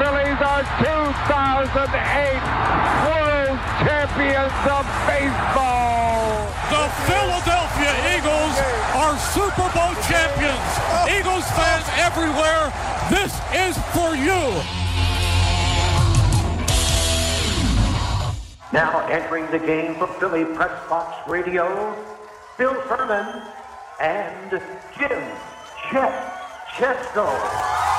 Phillies are 2008 World Champions of Baseball. The Philadelphia Eagles are Super Bowl champions. Eagles fans everywhere, this is for you. Now entering the game for Philly Press Box Radio, Bill Furman and Jim Chet Chesko.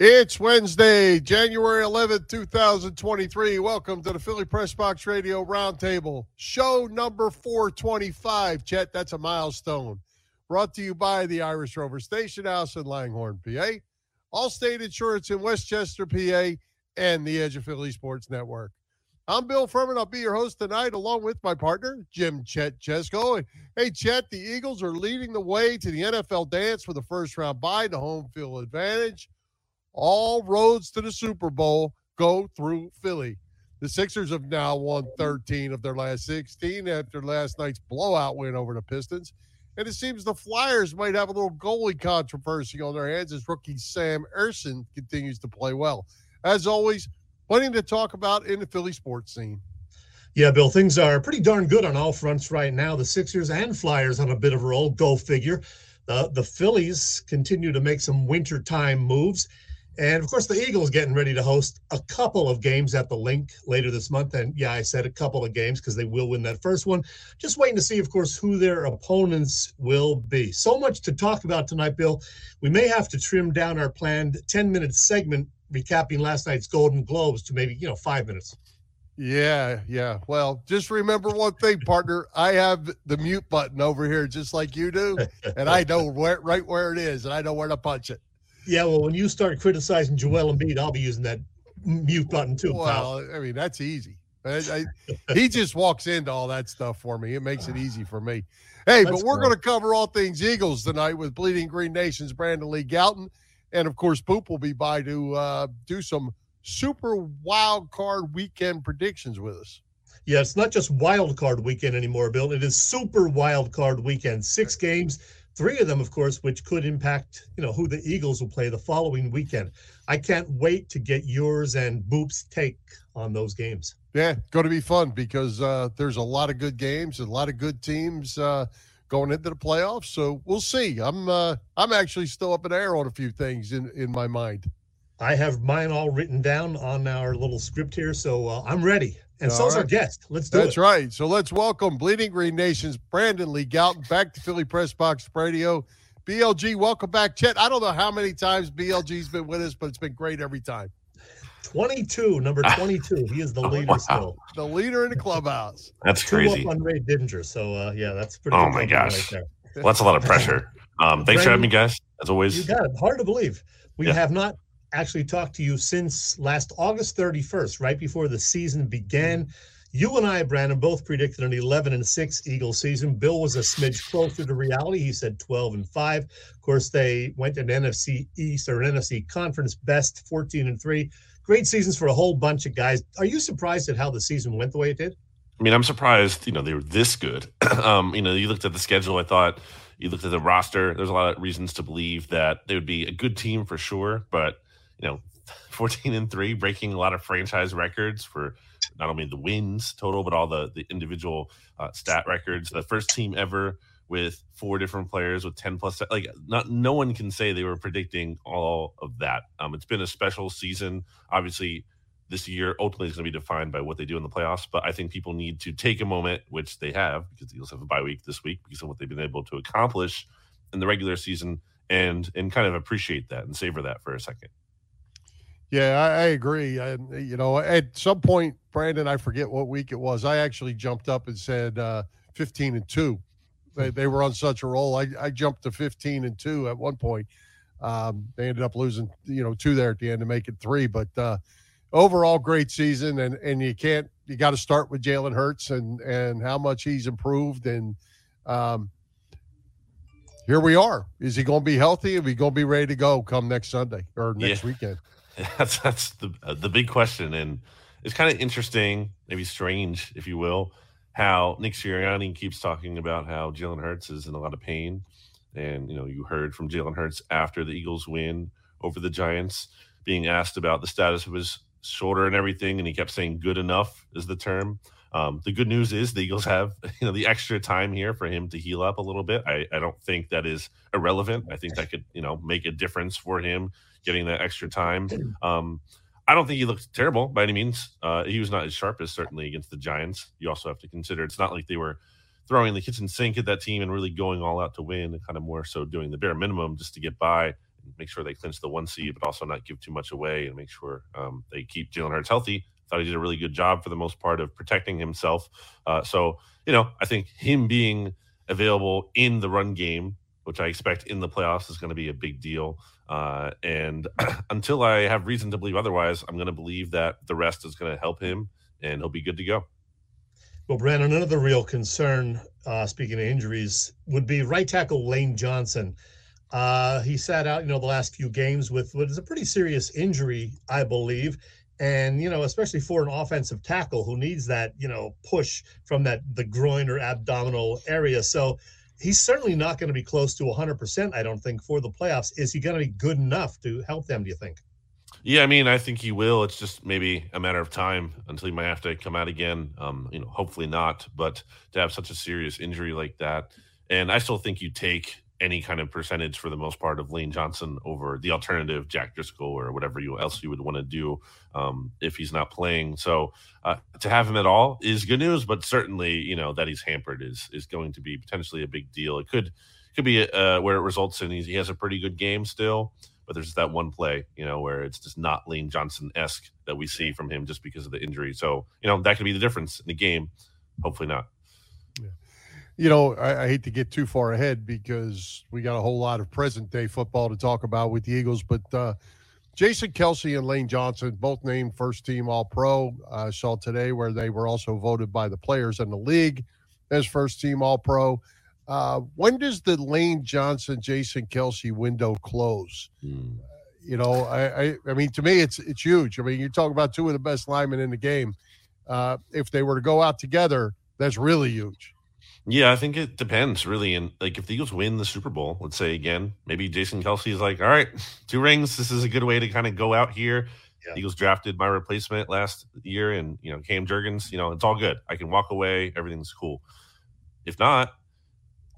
It's Wednesday, January 11th, 2023. Welcome to the Philly Press Box Radio Roundtable, show number 425. Chet, that's a milestone. Brought to you by the Irish Rover Station House in Langhorne, PA, Allstate Insurance in Westchester, PA, and the Edge of Philly Sports Network. I'm Bill Furman. I'll be your host tonight, along with my partner, Jim Chet Chesko. Hey, Chet, the Eagles are leading the way to the NFL dance for the first round bye the home field advantage. All roads to the Super Bowl go through Philly. The Sixers have now won 13 of their last 16 after last night's blowout win over the Pistons. And it seems the Flyers might have a little goalie controversy on their hands as rookie Sam Ersson continues to play well. As always, plenty to talk about in the Philly sports scene. Yeah, Bill, things are pretty darn good on all fronts right now. The Sixers and Flyers on a bit of a roll. Go figure. The the Phillies continue to make some wintertime moves. And of course, the Eagles getting ready to host a couple of games at the Linc later this month. And yeah, I said a couple of games because they will win that first one. Just waiting to see, of course, who their opponents will be. So much to talk about tonight, Bill. We may have to trim down our planned 10 minute segment recapping last night's Golden Globes to maybe, you know, five minutes. Yeah, yeah. Well, just remember one thing, partner. I have the mute button over here just like you do, and I know where right where it is, and I know where to punch it. Yeah, well, when you start criticizing Joel Embiid, I'll be using that mute button too. Well, pal. I mean, that's easy. I, I, he just walks into all that stuff for me. It makes it easy for me. Hey, that's but we're going to cover all things Eagles tonight with Bleeding Green Nation's Brandon Lee Gowton. And of course, Boop will be by to uh, do some super wild card weekend predictions with us. Yeah, it's not just wild card weekend anymore, Bill. It is super wild card weekend. Six games, three of them, of course, which could impact, you know, who the Eagles will play the following weekend. I can't wait to get yours and Boop's take on those games. Yeah, going to be fun because uh, there's a lot of good games, and a lot of good teams uh, going into the playoffs. So we'll see. I'm uh, I'm actually still up in air on a few things in in my mind. I have mine all written down on our little script here, so uh, I'm ready. And so's right. our guest. Let's do That's it. That's right. So let's welcome Bleeding Green Nation's Brandon Lee Gowton back to Philly Press Box Radio. BLG, welcome back. Chet, I don't know how many times BLG's been with us, but it's been great every time. 22, number 22. He is the oh, leader wow. still. The leader in the clubhouse. That's Two crazy. Up on Ray Didinger. So, uh, yeah, that's pretty Oh, my gosh. Right well, that's a lot of pressure. Um, thanks Brandon, for having me, guys, as always. You got it. Hard to believe. We yeah. have not actually talked to you since last August 31st, right before the season began. You and I, Brandon, both predicted an 11 and 6 Eagle season. Bill was a smidge closer to reality. He said 12 and 5. Of course, they went an NFC East or an NFC conference best 14 and 3. Great seasons for a whole bunch of guys. Are you surprised at how the season went the way it did? I mean, I'm surprised, you know, they were this good. um, you know, you looked at the schedule, I thought you looked at the roster, there's a lot of reasons to believe that they would be a good team for sure, but you know, 14 and 3, breaking a lot of franchise records for not only the wins total, but all the, the individual uh, stat records. The first team ever with four different players with 10 plus like not no one can say they were predicting all of that. Um, it's been a special season. Obviously this year ultimately is going to be defined by what they do in the playoffs but i think people need to take a moment which they have because the eagles have a bye week this week because of what they've been able to accomplish in the regular season and and kind of appreciate that and savor that for a second yeah, I, I agree. I, you know, at some point, Brandon, I forget what week it was. I actually jumped up and said uh, 15 and two. They, they were on such a roll. I, I jumped to 15 and two at one point. Um, they ended up losing, you know, two there at the end to make it three. But uh, overall, great season. And and you can't you got to start with Jalen Hurts and and how much he's improved. And um, here we are. Is he going to be healthy? Is he going to be ready to go come next Sunday or next yeah. weekend? That's that's the uh, the big question, and it's kind of interesting, maybe strange, if you will, how Nick Sirianni keeps talking about how Jalen Hurts is in a lot of pain, and you know you heard from Jalen Hurts after the Eagles win over the Giants, being asked about the status of his shoulder and everything, and he kept saying "good enough" is the term. Um, the good news is the Eagles have you know the extra time here for him to heal up a little bit. I, I don't think that is irrelevant. I think that could you know make a difference for him getting that extra time. Um, I don't think he looked terrible by any means. Uh, he was not as sharp as certainly against the Giants. You also have to consider it's not like they were throwing the kitchen sink at that team and really going all out to win, and kind of more so doing the bare minimum just to get by, and make sure they clinch the one seed, but also not give too much away and make sure um, they keep Jalen Hurts healthy thought he did a really good job for the most part of protecting himself. Uh, so, you know, I think him being available in the run game, which I expect in the playoffs, is going to be a big deal. Uh, and until I have reason to believe otherwise, I'm going to believe that the rest is going to help him and he'll be good to go. Well, Brandon, another real concern, uh, speaking of injuries, would be right tackle Lane Johnson. Uh, he sat out, you know, the last few games with what is a pretty serious injury, I believe and you know especially for an offensive tackle who needs that you know push from that the groin or abdominal area so he's certainly not going to be close to 100% i don't think for the playoffs. Is he going to be good enough to help them do you think? Yeah i mean i think he will. It's just maybe a matter of time until he might have to come out again. Um you know hopefully not but to have such a serious injury like that and i still think you take any kind of percentage for the most part of Lane Johnson over the alternative Jack Driscoll or whatever you else you would want to do um, if he's not playing. So uh, to have him at all is good news, but certainly you know that he's hampered is is going to be potentially a big deal. It could could be uh, where it results in he has a pretty good game still, but there's that one play you know where it's just not Lane Johnson esque that we see from him just because of the injury. So you know that could be the difference in the game. Hopefully not you know, I, I, hate to get too far ahead because we got a whole lot of present day football to talk about with the Eagles, but uh, Jason Kelce and Lane Johnson, both named first team All Pro. I saw today where they were also voted by the players in the league as first team All Pro. Uh, when does the Lane Johnson, Jason Kelce window close? Hmm. You know, I, I, I, mean, to me, it's it's huge. I mean, you talk about two of the best linemen in the game. Uh, if they were to go out together, that's really huge. Yeah, I think it depends really. And like if the Eagles win the Super Bowl, let's say again, maybe Jason Kelce is like, all right, two rings. This is a good way to kind of go out here. Yeah. Eagles drafted my replacement last year, and you know, Cam Jurgens. You know, it's all good. I can walk away. Everything's cool. If not,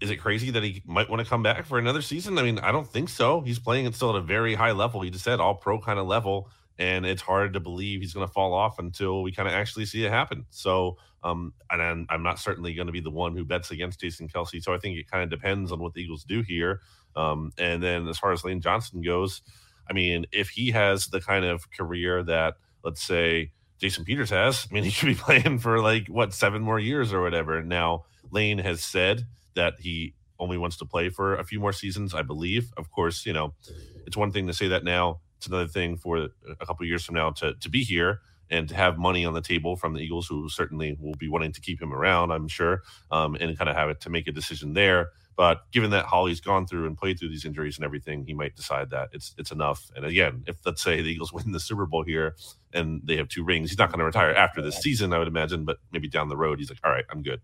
is it crazy that he might want to come back for another season? I mean, I don't think so. He's playing it still at a very high level. He just said all pro kind of level and it's hard to believe he's going to fall off until we kind of actually see it happen. So, um, and I'm, I'm not certainly going to be the one who bets against Jason Kelce. So I think it kind of depends on what the Eagles do here. Um, and then as far as Lane Johnson goes, I mean, if he has the kind of career that, let's say, Jason Peters has, I mean, he should be playing for like what seven more years or whatever. Now, Lane has said that he only wants to play for a few more seasons, I believe. Of course, you know, it's one thing to say that now it's another thing for a couple years from now to to be here and to have money on the table from the Eagles, who certainly will be wanting to keep him around, I'm sure, um, and kind of have it to make a decision there. But given that Holly's gone through and played through these injuries and everything, he might decide that it's it's enough. And again, if let's say the Eagles win the Super Bowl here and they have two rings, he's not going to retire after this season, I would imagine. But maybe down the road, he's like, all right, I'm good.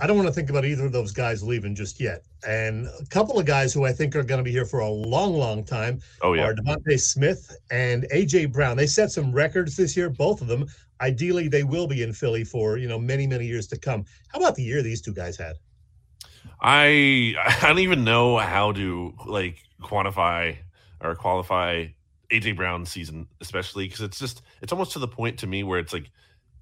I don't want to think about either of those guys leaving just yet. And a couple of guys who I think are going to be here for a long, long time oh, yeah. are DeVonta Smith and AJ Brown. They set some records this year, both of them. Ideally, they will be in Philly for you know many, many years to come. How about the year these two guys had? I I don't even know how to like quantify or qualify AJ Brown's season, especially because it's just it's almost to the point to me where it's like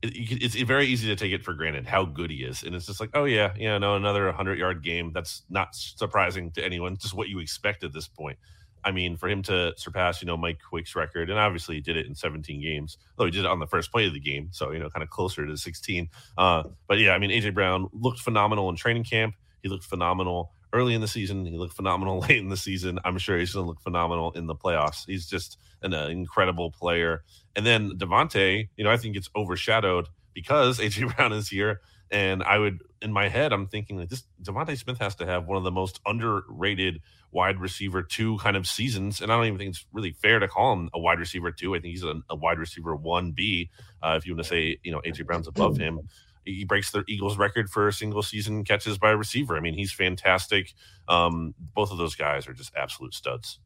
it's very easy to take it for granted how good he is, and it's just like, oh yeah, yeah, no, another hundred yard game. That's not surprising to anyone. Just what you expect at this point. I mean, for him to surpass, you know, Mike Quick's record, and obviously he did it in 17 games, though he did it on the first play of the game, so you know, kind of closer to 16. Uh, but yeah, I mean, AJ Brown looked phenomenal in training camp. He looked phenomenal early in the season. He looked phenomenal late in the season. I'm sure he's going to look phenomenal in the playoffs. He's just an uh, incredible player. And then DeVonta, you know, I think it's overshadowed because AJ Brown is here. And I would, in my head, I'm thinking like this DeVonta Smith has to have one of the most underrated wide receiver two kind of seasons. And I don't even think it's really fair to call him a wide receiver two. I think he's a, a wide receiver one B. Uh, if you want to say, you know, AJ Brown's above him he breaks the Eagles record for single season catches by a receiver. I mean, he's fantastic. Um, both of those guys are just absolute studs.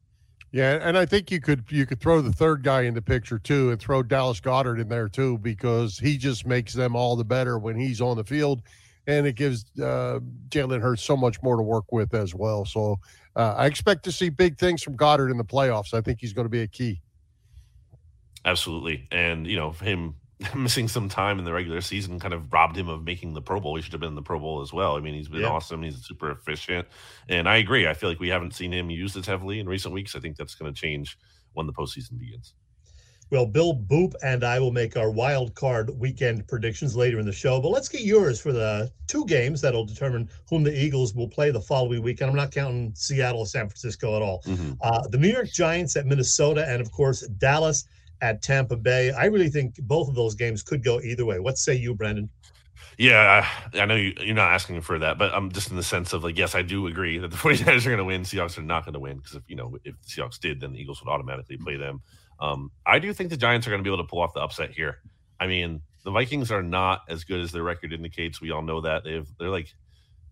Yeah, and I think you could you could throw the third guy in the picture too, and throw Dallas Goedert in there too, because he just makes them all the better when he's on the field, and it gives uh, Jalen Hurts so much more to work with as well. So uh, I expect to see big things from Goedert in the playoffs. I think he's going to be a key. Absolutely, and you know him missing some time in the regular season kind of robbed him of making the Pro Bowl. He should have been in the Pro Bowl as well. I mean, he's been yeah. awesome. He's super efficient, and I agree. I feel like we haven't seen him used as heavily in recent weeks. I think that's going to change when the postseason begins. Well, Bill Boop and I will make our wild card weekend predictions later in the show. But let's get yours for the two games that'll determine whom the Eagles will play the following weekend. I'm not counting Seattle or San Francisco at all. Mm-hmm. Uh, the New York Giants at Minnesota, and of course Dallas at Tampa Bay. I really think both of those games could go either way. What say you, Brandon? Yeah, I, I know you, are not asking for that, but I'm just in the sense of like, yes, I do agree that the 49ers are going to win. Seahawks are not going to win because if you know if the Seahawks did, then the Eagles would automatically play them. Um, I do think the Giants are going to be able to pull off the upset here. I mean, the Vikings are not as good as their record indicates. We all know that they've they're like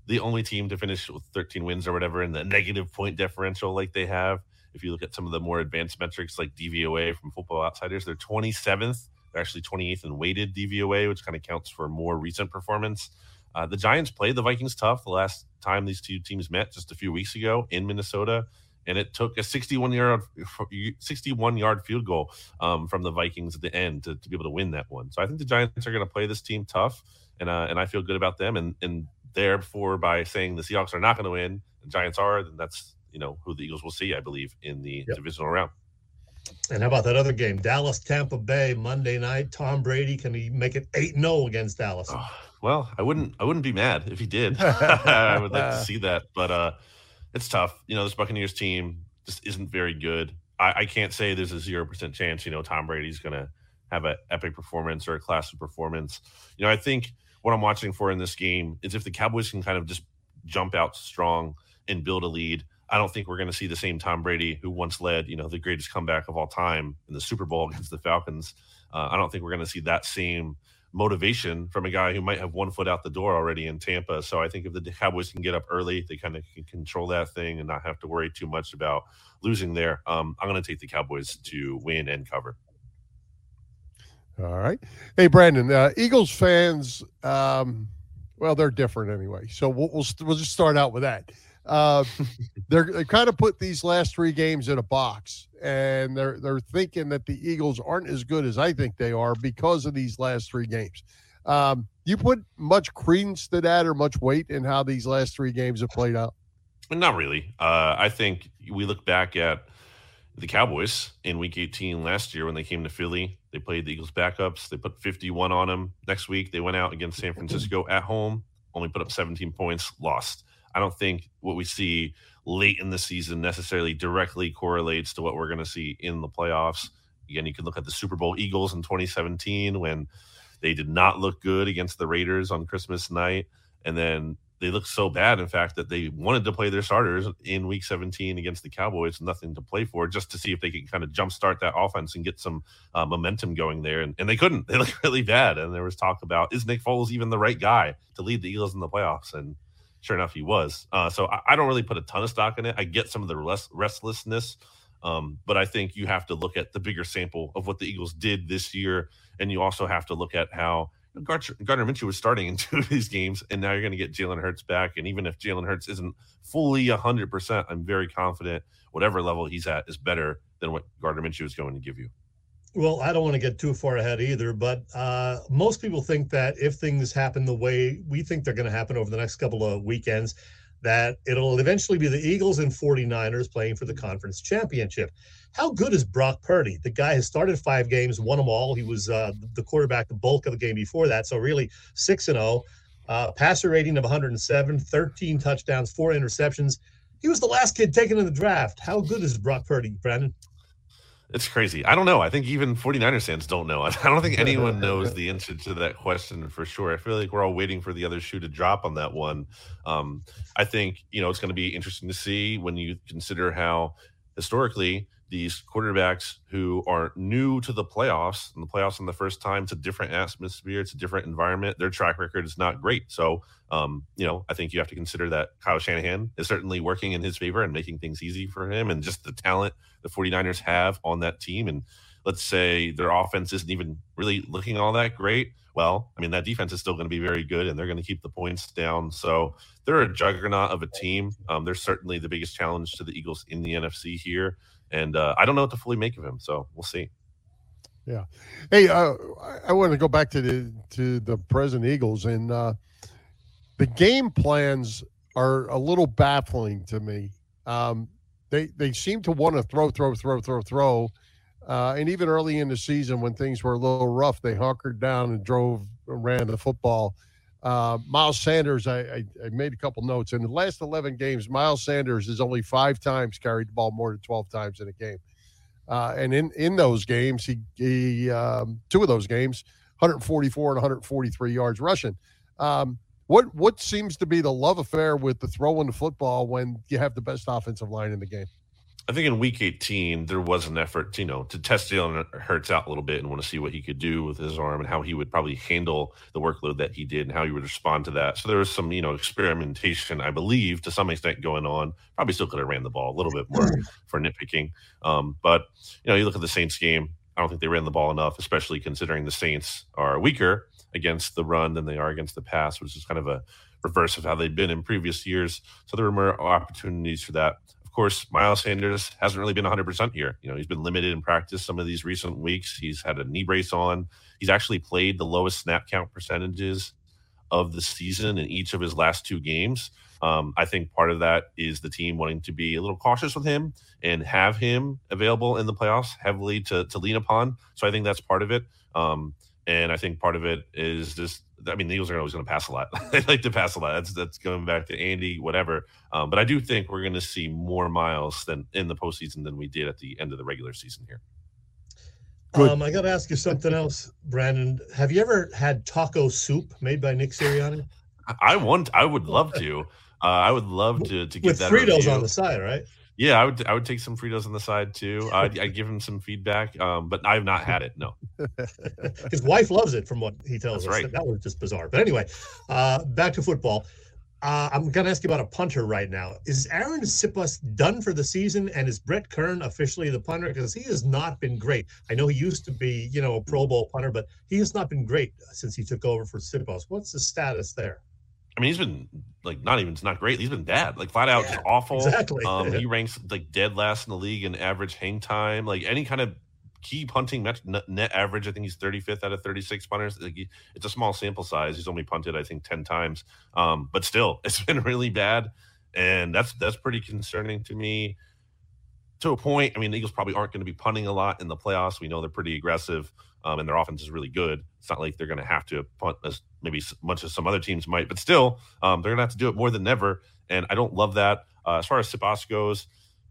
the only team to finish with 13 wins or whatever, in the negative point differential like they have. If you look at some of the more advanced metrics like DVOA from Football Outsiders, they're 27th. They're actually 28th in weighted DVOA, which kind of counts for more recent performance. Uh, the Giants played the Vikings tough the last time these two teams met just a few weeks ago in Minnesota, and it took a 61 yard 61 yard field goal um, from the Vikings at the end to, to, be able to win that one. So I think the Giants are going to play this team tough, and uh, and I feel good about them. And and therefore, by saying the Seahawks are not going to win, the Giants are, then that's you know who the Eagles will see, I believe, in the yep. divisional round. And how about that other game, Dallas Tampa Bay Monday night? Tom Brady can he make it eight 0 against Dallas? Oh, well, I wouldn't I wouldn't be mad if he did. I would like to see that, but uh, it's tough. You know, this Buccaneers team just isn't very good. I, I can't say there's a zero percent chance. You know, Tom Brady's going to have an epic performance or a classic performance. You know, I think what I'm watching for in this game is if the Cowboys can kind of just jump out strong and build a lead I don't think we're going to see the same Tom Brady who once led, you know, the greatest comeback of all time in the Super Bowl against the Falcons. Uh, I don't think we're going to see that same motivation from a guy who might have one foot out the door already in Tampa. So I think if the Cowboys can get up early, they kind of can control that thing and not have to worry too much about losing there. Um, I'm going to take the Cowboys to win and cover. All right. Hey, Brandon, uh, Eagles fans, um, well, they're different anyway. So we'll, we'll, we'll just start out with that. Uh, they're they kind of put these last three games in a box, and they're they're thinking that the Eagles aren't as good as I think they are because of these last three games. Um, you put much credence to that or much weight in how these last three games have played out? Not really. Uh, I think we look back at the Cowboys in Week 18 last year when they came to Philly. They played the Eagles backups. They put 51 on them. Next week they went out against San Francisco at home, only put up 17 points, lost. I don't think what we see late in the season necessarily directly correlates to what we're going to see in the playoffs. Again, you can look at the Super Bowl Eagles in 2017 when they did not look good against the Raiders on Christmas night. And then they looked so bad, in fact, that they wanted to play their starters in week 17 against the Cowboys, nothing to play for, just to see if they could kind of jumpstart that offense and get some uh, momentum going there. And, and they couldn't. They looked really bad. And there was talk about is Nick Foles even the right guy to lead the Eagles in the playoffs? And sure enough, he was. Uh, so I, I, don't really put a ton of stock in it. I get some of the rest, restlessness, um, but I think you have to look at the bigger sample of what the Eagles did this year, and you also have to look at how Gardner, Gardner Minshew was starting in two of these games, and now you're going to get Jalen Hurts back. And even if Jalen Hurts isn't fully 100%, I'm very confident whatever level he's at is better than what Gardner Minshew is going to give you. Well, I don't want to get too far ahead either, but uh, most people think that if things happen the way we think they're going to happen over the next couple of weekends, that it'll eventually be the Eagles and 49ers playing for the conference championship. How good is Brock Purdy? The guy has started five games, won them all. He was uh, the quarterback the bulk of the game before that. So, really, 6 and 0, uh, passer rating of 107, 13 touchdowns, four interceptions. He was the last kid taken in the draft. How good is Brock Purdy, Brandon? It's crazy. I don't know. I think even 49ers fans don't know. I don't think anyone knows the answer to that question for sure. I feel like we're all waiting for the other shoe to drop on that one. Um, I think, you know, it's going to be interesting to see when you consider how historically these quarterbacks who are new to the playoffs and the playoffs in the first time. It's a different atmosphere, it's a different environment. Their track record is not great. So, um, you know, I think you have to consider that Kyle Shanahan is certainly working in his favor and making things easy for him and just the talent the 49ers have on that team. And let's say their offense isn't even really looking all that great. Well, I mean, that defense is still going to be very good and they're going to keep the points down. So they're a juggernaut of a team. Um, they're certainly the biggest challenge to the Eagles in the NFC here and uh, I don't know what to fully make of him. So we'll see. Yeah. Hey, uh, I want to go back to the to the present Eagles and uh, the game plans are a little baffling to me. Um, they they seem to want to throw, throw, throw, throw, throw, uh, and even early in the season when things were a little rough, they hunkered down and drove, ran the football. Uh, Miles Sanders, I, I, I, made a couple notes. In the last 11 games, Miles Sanders has only five times carried the ball more than 12 times in a game. Uh, and in, in those games, he, he um, two of those games, 144 and 143 yards rushing. Um, what what seems to be the love affair with the throwing the football when you have the best offensive line in the game? I think in week 18, there was an effort, to, you know, to test Jalen Hurts out a little bit and want to see what he could do with his arm and how he would probably handle the workload that he did and how he would respond to that. So there was some, you know, experimentation, I believe, to some extent going on. Probably still could have ran the ball a little bit more for nitpicking. Um, but, you know, you look at the Saints game, I don't think they ran the ball enough, especially considering the Saints are weaker against the run than they are against the pass, which is kind of a reverse of how they've been in previous years. So there were more opportunities for that course, Miles Sanders hasn't really been 100% here. You know, he's been limited in practice some of these recent weeks. He's had a knee brace on. He's actually played the lowest snap count percentages of the season in each of his last two games. Um, I think part of that is the team wanting to be a little cautious with him and have him available in the playoffs heavily to, to lean upon. So I think that's part of it. Um, and I think part of it is just I mean, the Eagles are always going to pass a lot. they like to pass a lot. That's that's going back to Andy, whatever. Um, but I do think we're going to see more miles than in the postseason than we did at the end of the regular season here. Um, I got to ask you something else, Brandon. Have you ever had taco soup made by Nick Sirianni? I want. I would love to. Uh, I would love to to get with that Fritos review. on the side, right? Yeah, I would. I would take some Fritos on the side too. I'd, I'd give him some feedback, um, but I've not had it. No, his wife loves it, from what he tells That's us. right. That was just bizarre. But anyway, uh, back to football. Uh, I'm going to ask you about a punter right now. Is Arryn Siposs done for the season, and is Brett Kern officially the punter? Because he has not been great. I know he used to be, you know, a Pro Bowl punter, but he has not been great since he took over for Siposs. What's the status there? I mean he's been like not even it's not great. He's been bad, like flat out Yeah, just awful. exactly. Um, he ranks like dead last in the league in average hang time. Like any kind of key punting met, net average, I think he's 35th out of 36 punters. Like he, it's a small sample size. He's only punted I think 10 times, um, but still, it's been really bad, and that's that's pretty concerning to me. To a point, I mean, the Eagles probably aren't going to be punting a lot in the playoffs. We know they're pretty aggressive, um, and their offense is really good. It's not like they're going to have to punt as maybe much as some other teams might, but still, um, they're going to have to do it more than ever. And I don't love that. Uh, as far as Siposs goes,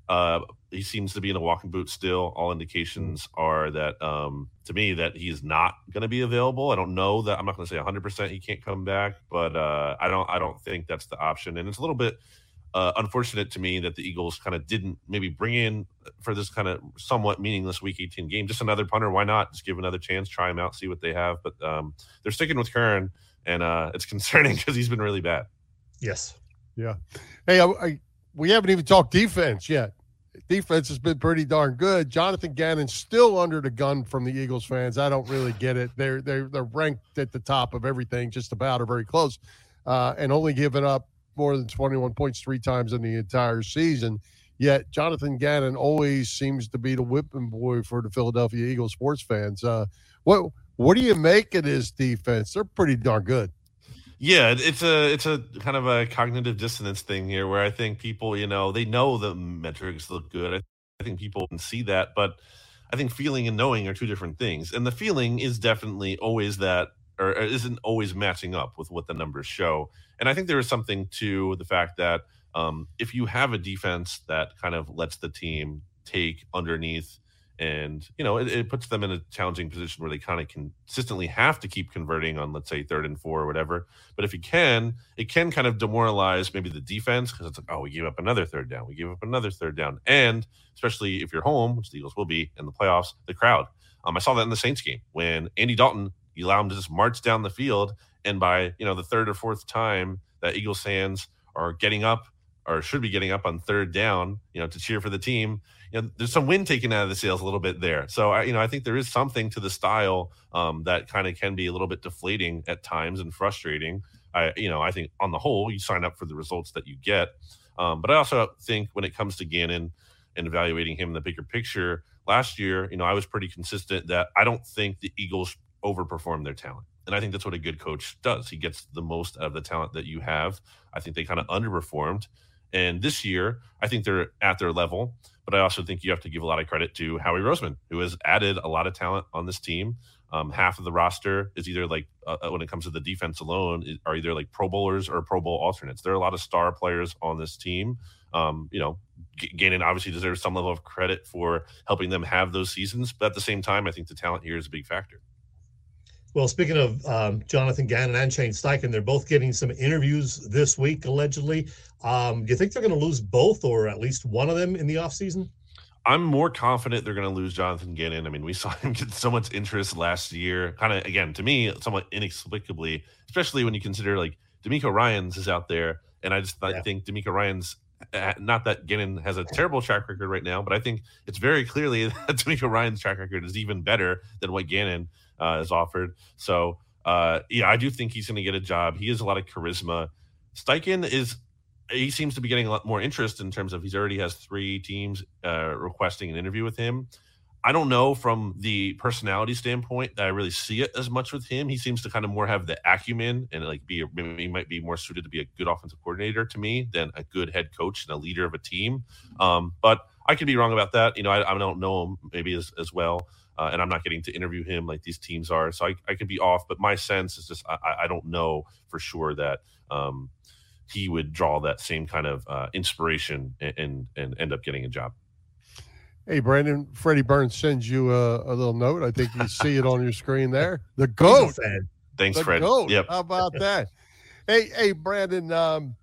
uh, he seems to be in a walking boot still. All indications are that, um, to me, that he's not going to be available. I don't know that. I'm not going to say 100 percent he can't come back, but uh, I don't. I don't think that's the option. And it's a little bit uh, unfortunate to me that the Eagles kind of didn't maybe bring in for this kind of somewhat meaningless Week 18 game just another punter. Why not just give another chance, try him out, see what they have? But um, they're sticking with Kern, and uh, it's concerning because he's been really bad. Yes. Yeah. Hey, I, I, we haven't even talked defense yet. Defense has been pretty darn good. Jonathan Gannon's still under the gun from the Eagles fans. I don't really get it. They're they're they're ranked at the top of everything, just about or very close, uh, and only given up more than 21 points three times in the entire season. Yet Jonathan Gannon always seems to be the whipping boy for the Philadelphia Eagles sports fans. Uh, what what do you make of this defense? They're pretty darn good. Yeah, it's a it's a kind of a cognitive dissonance thing here, where I think people, you know, they know the metrics look good. I, I think people can see that, but I think feeling and knowing are two different things. And the feeling is definitely always that, or isn't always matching up with what the numbers show. And I think there is something to the fact that um, if you have a defense that kind of lets the team take underneath and you know it, it, puts them in a challenging position where they kind of consistently have to keep converting on let's say third and four or whatever. But if you can it can kind of demoralize maybe the defense because it's like oh we gave up another third down. We gave up another third down. And especially if you're home which the eagles will be in the playoffs the crowd. Um, i saw that in the saints game when andy dalton you allow them to just march down the field and by you know the third or fourth time that eagles fans are getting up or should be getting up on third down you know to cheer for the team you know, there's some wind taken out of the sails a little bit there. So I, you know, I think there is something to the style um, that kind of can be a little bit deflating at times and frustrating. I, you know, I think on the whole, you sign up for the results that you get. Um, but I also think when it comes to Gannon and evaluating him in the bigger picture, last year, you know, I was pretty consistent that I don't think the Eagles overperformed their talent. And I think that's what a good coach does. He gets the most out of the talent that you have. I think they kind of underperformed. And this year, I think they're at their level. But I also think you have to give a lot of credit to Howie Roseman, who has added a lot of talent on this team. Um, half of the roster is either like uh, uh when it comes to the defense alone are either like Pro Bowlers or Pro Bowl alternates. There are a lot of star players on this team. Um, you know, Gannon obviously deserves some level of credit for helping them have those seasons, but at the same time, I think the talent here is a big factor. Well, speaking of um, Jonathan Gannon and Shane Steichen, they're both getting some interviews this week, allegedly. Um, do you think they're going to lose both or at least one of them in the offseason? I'm more confident they're going to lose Jonathan Gannon. I mean, we saw him get so much interest last year, kind of, again, to me, somewhat inexplicably, especially when you consider like DeMeco Ryans is out there. And I just yeah. think DeMeco Ryans not that Gannon has a terrible track record right now, but I think it's very clearly that DeMeco Ryans' track record is even better than what Gannon uh, is offered. So, uh, yeah, I do think he's going to get a job. He has a lot of charisma. Steichen is he seems to be getting a lot more interest in terms of he's already has three teams uh, requesting an interview with him. I don't know from the personality standpoint that I really see it as much with him. He seems to kind of more have the acumen and like be he might be more suited to be a good offensive coordinator to me than a good head coach and a leader of a team. Um, but I could be wrong about that. You know, I, I don't know him maybe as, as well. Uh, and I'm not getting to interview him like these teams are. So I, I could be off, but my sense is just I, I don't know for sure that um, he would draw that same kind of uh, inspiration and, and, and end up getting a job. Hey, Brandon, Freddie Burns sends you a, a, little note. I think you see it on your screen there. The GOAT. Thanks, the Fred. GOAT. Yep. How about that? hey, hey, Brandon, um,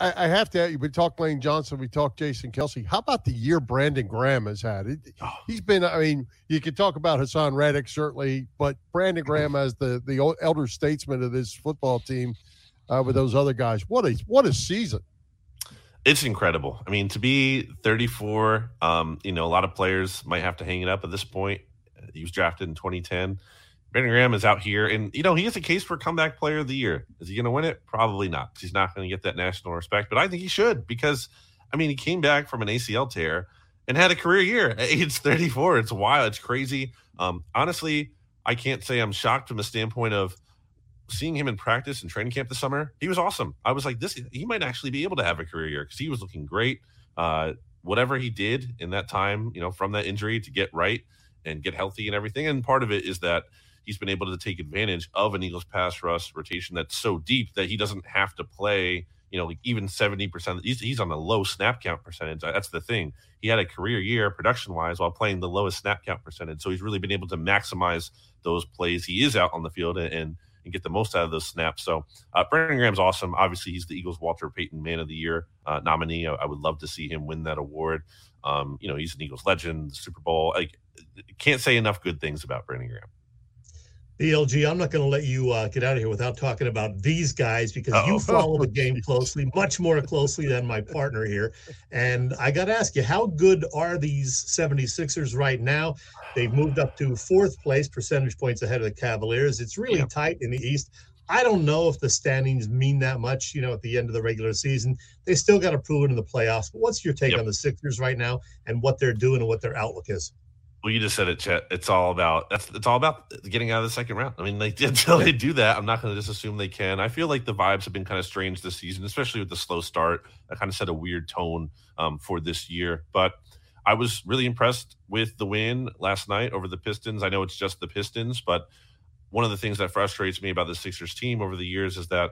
I, I, have to. We talked Lane Johnson. We talked Jason Kelsey. How about the year Brandon Graham has had? It, oh. He's been. I mean, you could talk about Haason Reddick certainly, but Brandon Graham as the the elder statesman of this football team uh, with those other guys. What a what a season! It's incredible. I mean, to be 34, um, you know, a lot of players might have to hang it up at this point. He was drafted in 2010. Brandon Graham is out here, and you know he is a case for comeback player of the year. Is he going to win it? Probably not. He's not going to get that national respect, but I think he should because, I mean, he came back from an ACL tear and had a career year at age 34. It's wild. It's crazy. Um, honestly, I can't say I'm shocked from the standpoint of seeing him in practice and training camp this summer, he was awesome. I was like, this he might actually be able to have a career year because he was looking great. Uh, whatever he did in that time, you know, from that injury to get right and get healthy and everything. And part of it is that he's been able to take advantage of an Eagles pass rush rotation that's so deep that he doesn't have to play, you know, like even 70%. He's, he's on a low snap count percentage. That's the thing. He had a career year production wise while playing the lowest snap count percentage. So he's really been able to maximize those plays. He is out on the field and, and and get the most out of those snaps. So uh, Brandon Graham's awesome. Obviously, he's the Eagles' Walter Payton Man of the Year uh, nominee. I, I, would love to see him win that award. Um, you know, he's an Eagles legend, Super Bowl. I can't say enough good things about Brandon Graham. BLG, I'm not going to let you uh, get out of here without talking about these guys because Uh-oh. you follow the game closely, much more closely than my partner here. And I got to ask you, how good are these 76ers right now? They've moved up to fourth place, percentage points ahead of the Cavaliers. It's really tight in the East. I don't know if the standings mean that much, you know, at the end of the regular season. They still got to prove it in the playoffs. But what's your take yep. on the Sixers right now and what they're doing and what their outlook is? Well, you just said it, Chet. It's all about that's it's all about getting out of the second round. I mean, like until they do that, I'm not going to just assume they can. I feel like the vibes have been kind of strange this season, especially with the slow start. That kind of set a weird tone um, for this year. But I was really impressed with the win last night over the Pistons. I know it's just the Pistons, but one of the things that frustrates me about the Sixers team over the years is that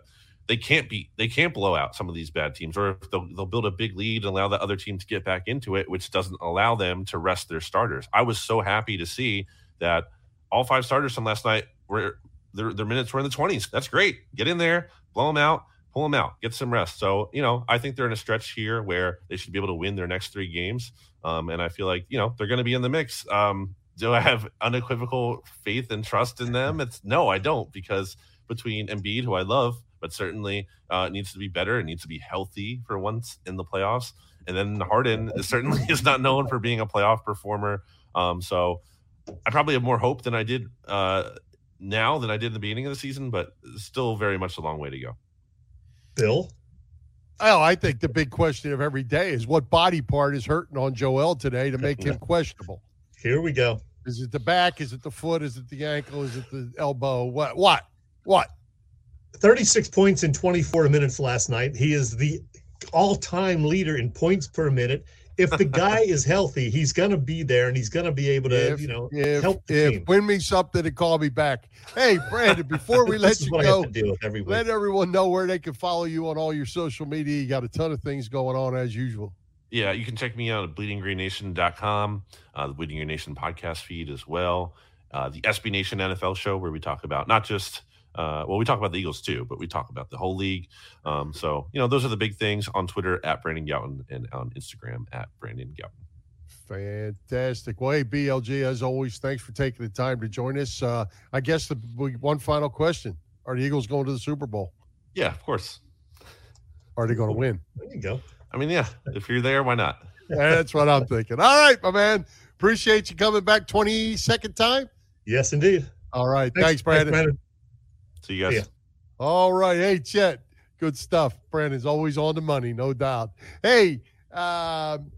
they can't be they can't blow out some of these bad teams, or if they'll they'll build a big lead and allow the other team to get back into it, which doesn't allow them to rest their starters. I was so happy to see that all five starters from last night were their, their minutes were in the 20s. That's great. Get in there, blow them out, pull them out, get some rest. So, you know, I think they're in a stretch here where they should be able to win their next three games. Um, and I feel like, you know, they're going to be in the mix. Um, do I have unequivocal faith and trust in them? It's no, I don't, because between Embiid, who I love, but certainly uh, needs to be better. It needs to be healthy for once in the playoffs. And then Harden certainly is not known for being a playoff performer. Um, so I probably have more hope than I did uh, now than I did in the beginning of the season, but still very much a long way to go. Bill? Oh, I think the big question of every day is what body part is hurting on Joel today to make him questionable. Here we go. Is it the back? Is it the foot? Is it the ankle? Is it the elbow? What? What? What? 36 points in 24 minutes last night. He is the all time leader in points per minute. If the guy is healthy, he's going to be there and he's going to be able to, if, you know, if, help the if team. win me something and call me back. Hey, Brandon, before we let you go, have to deal with every let everyone know where they can follow you on all your social media. You got a ton of things going on as usual. Yeah, you can check me out at bleedinggreennation.com, uh, the Bleeding Green Nation podcast feed as well, uh, the SB Nation NFL show where we talk about not just uh, well, we talk about the Eagles too, but we talk about the whole league. Um, so you know, those are the big things on Twitter at Brandon Gowton and on Instagram at Brandon Gowton. Fantastic. Well, hey, BLG, as always, thanks for taking the time to join us. Uh, I guess the one final question: Are the Eagles going to the Super Bowl? Yeah, of course. Are they going to win? There you go. I mean, yeah, if you're there, why not? That's what I'm thinking. All right, my man. Appreciate you coming back 22nd time. Yes, indeed. All right. Thanks, Brandon. See you guys. Yeah. All right. Hey, Chet. Good stuff. Brandon's always on the money, no doubt. Hey, um,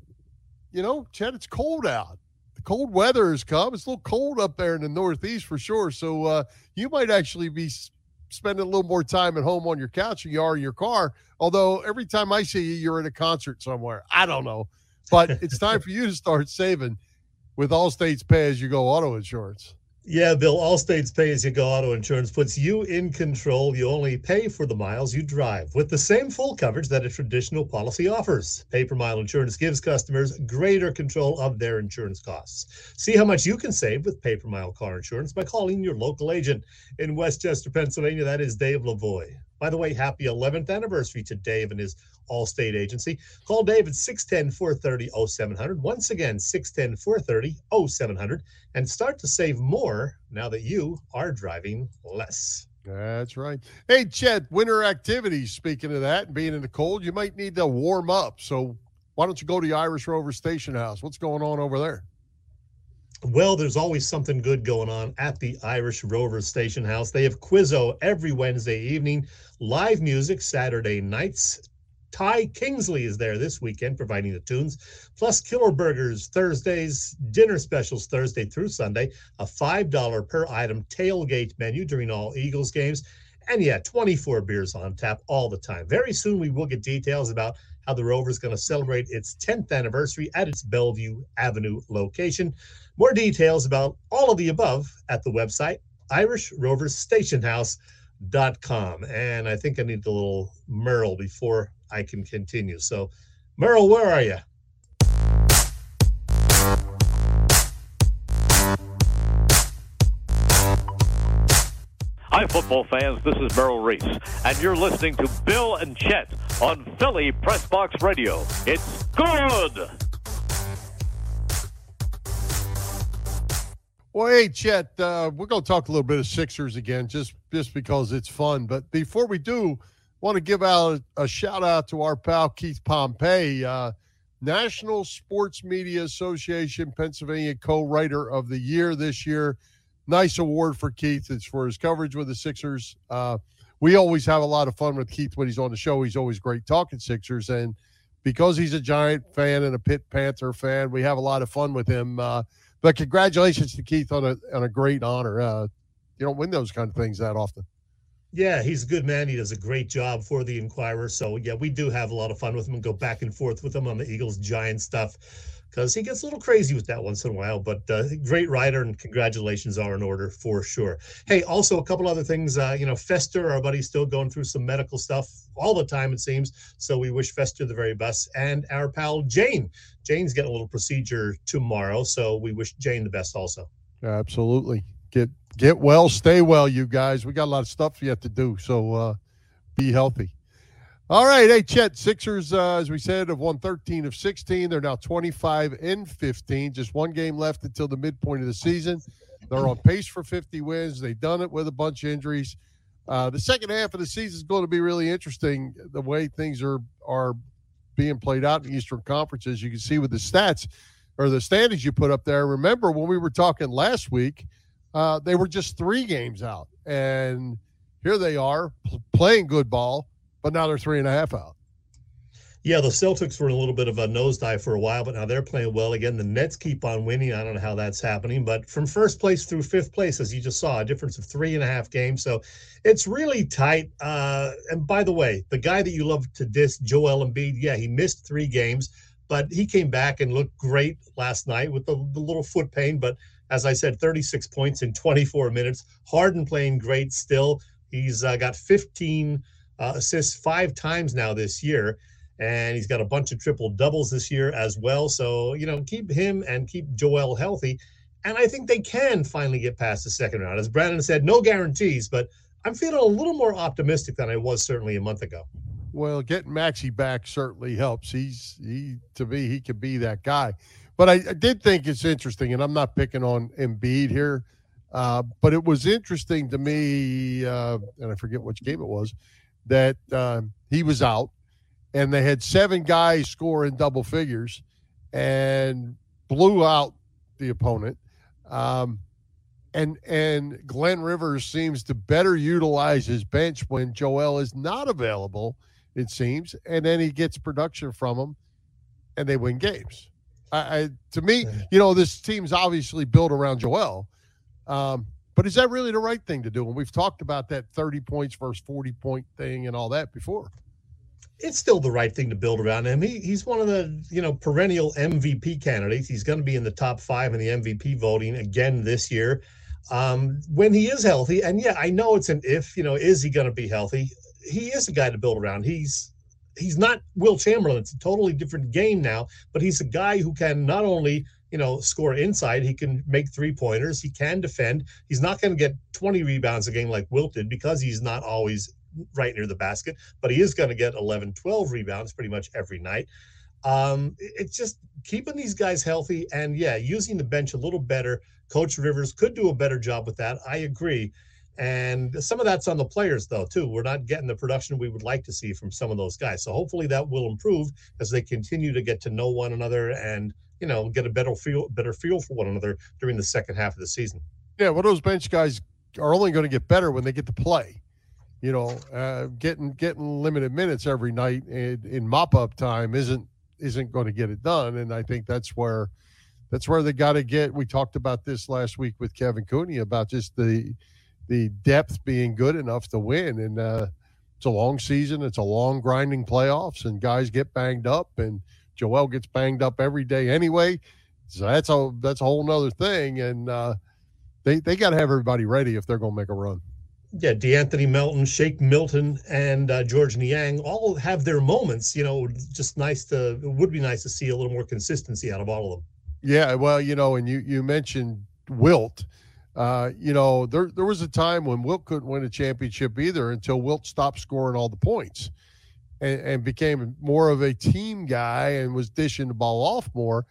you know, Chet, it's cold out. The cold weather has come. It's a little cold up there in the Northeast for sure. So uh, you might actually be spending a little more time at home on your couch than you are in your car. Although every time I see you, you're at a concert somewhere. I don't know. But it's time for you to start saving with Allstate's pay as you go auto insurance. Yeah, Bill, Allstate's pay as you go auto insurance puts you in control. You only pay for the miles you drive with the same full coverage that a traditional policy offers. Pay per mile insurance gives customers greater control of their insurance costs. See how much you can save with pay per mile car insurance by calling your local agent in Westchester, Pennsylvania. That is Dave Lavoie. By the way, happy 11th anniversary to Dave and his Allstate agency. Call David at 610 430 0700. Once again, 610 430 0700 and start to save more now that you are driving less. That's right. Hey, Chet, winter activities. Speaking of that and being in the cold, you might need to warm up. So why don't you go to the Irish Rover Station House? What's going on over there? Well, there's always something good going on at the Irish Rover Station House. They have Quizzo every Wednesday evening, live music Saturday nights. Ty Kingsley is there this weekend providing the tunes, plus killer burgers Thursdays, dinner specials Thursday through Sunday, a $5 per item tailgate menu during all Eagles games, and yeah, 24 beers on tap all the time. Very soon we will get details about how the Rover is going to celebrate its 10th anniversary at its Bellevue Avenue location. More details about all of the above at the website irishroverstationhouse.com. And I think I need a little Merle before I can continue. So, Merle, where are you? Hi, football fans. This is Merrill Reese, and you're listening to Bill and Chet on Philly Press Box Radio. It's good. Well, hey, Chet, uh, we're going to talk a little bit of Sixers again, just just because it's fun. But before we do, want to give out a, a shout out to our pal Keith Pompey, uh, National Sports Media Association Pennsylvania co-writer of the year this year. Nice award for Keith. It's for his coverage with the Sixers. Uh, we always have a lot of fun with Keith when he's on the show. He's always great talking Sixers, and because he's a Giant fan and a Pitt Panther fan, we have a lot of fun with him. Uh, but congratulations to Keith on a on a great honor. Uh, you don't win those kind of things that often. Yeah, he's a good man. He does a great job for the Inquirer. So, yeah, we do have a lot of fun with him and go back and forth with him on the Eagles Giants stuff because he gets a little crazy with that once in a while. But uh, great writer, and congratulations are in order for sure. Hey, also a couple other things. Uh, you know, Fester, our buddy's still going through some medical stuff all the time, it seems. So we wish Fester the very best. And our pal Jane. Jane's getting a little procedure tomorrow. So we wish Jane the best also. Absolutely. Get get well, stay well, you guys. We got a lot of stuff yet to do. So uh, be healthy. All right. Hey, Chet, Sixers, uh, as we said, have won 13 of 16. They're now 25 and 15. Just one game left until the midpoint of the season. They're on pace for 50 wins. They've done it with a bunch of injuries. Uh, the second half of the season is going to be really interesting. The way things are are being played out in the Eastern Conferences, you can see with the stats or the standings you put up there. Remember when we were talking last week, uh, they were just three games out, and here they are playing good ball but now they're three and a half out. Yeah, the Celtics were in a little bit of a nosedive for a while, but now they're playing well again. The Nets keep on winning. I don't know how that's happening, but from first place through fifth place, as you just saw, a difference of three and a half games. So it's really tight. Uh, and by the way, the guy that you love to diss, Joel Embiid, yeah, he missed three games, but he came back and looked great last night with the, the little foot pain. But as I said, 36 points in 24 minutes. Harden playing great still. He's uh, got 15- uh, assists five times now this year. And he's got a bunch of triple doubles this year as well. So, you know, keep him and keep Joel healthy. And I think they can finally get past the second round. As Brandon said, no guarantees, but I'm feeling a little more optimistic than I was certainly a month ago. Well, getting Maxey back certainly helps. He's he to me, he could be that guy. But I, I did think it's interesting, and I'm not picking on Embiid here, uh, but it was interesting to me, uh, and I forget which game it was that uh, he was out, and they had seven guys score in double figures, and blew out the opponent. Um, and and Glenn Rivers seems to better utilize his bench when Joel is not available. It seems, and then he gets production from him, and they win games. I, I to me, you know, this team's obviously built around Joel. Um, but is that really the right thing to do? And we've talked about that 30 points versus 40 point thing and all that before. It's still the right thing to build around him. He, he's one of the you know perennial MVP candidates. He's going to be in the top five in the MVP voting again this year um, when he is healthy. And yeah, I know it's an if. You know, is he going to be healthy? He is a guy to build around. He's he's not Wilt Chamberlain. It's a totally different game now. But he's a guy who can not only you know, score inside. He can make three pointers. He can defend. He's not going to get 20 rebounds a game like Wilt did because he's not always right near the basket, but he is going to get 11, 12 rebounds pretty much every night. Um, it's just keeping these guys healthy and, yeah, using the bench a little better. Coach Rivers could do a better job with that. I agree. And some of that's on the players, though, too. We're not getting the production we would like to see from some of those guys. So hopefully that will improve as they continue to get to know one another and you know, get a better feel, better feel for one another during the second half of the season. Yeah, well, those bench guys are only going to get better when they get to play. You know, uh, getting getting limited minutes every night in, in mop up time isn't isn't going to get it done, and I think that's where that's where they got to get. We talked about this last week with Kevin Cooney about just the the depth being good enough to win, and uh, it's a long season, it's a long grinding playoffs, and guys get banged up and Joel gets banged up every day anyway. So that's a that's a whole nother thing. And uh, they they got to have everybody ready if they're going to make a run. Yeah, De'Anthony Melton, Shake Milton, and uh, Georges Niang all have their moments. You know, just nice to it would be nice to see a little more consistency out of all of them. Yeah, well, you know, and you you mentioned Wilt. Uh, you know, there there was a time when Wilt couldn't win a championship either until Wilt stopped scoring all the points and, and became more of a team guy and was dishing the ball off more.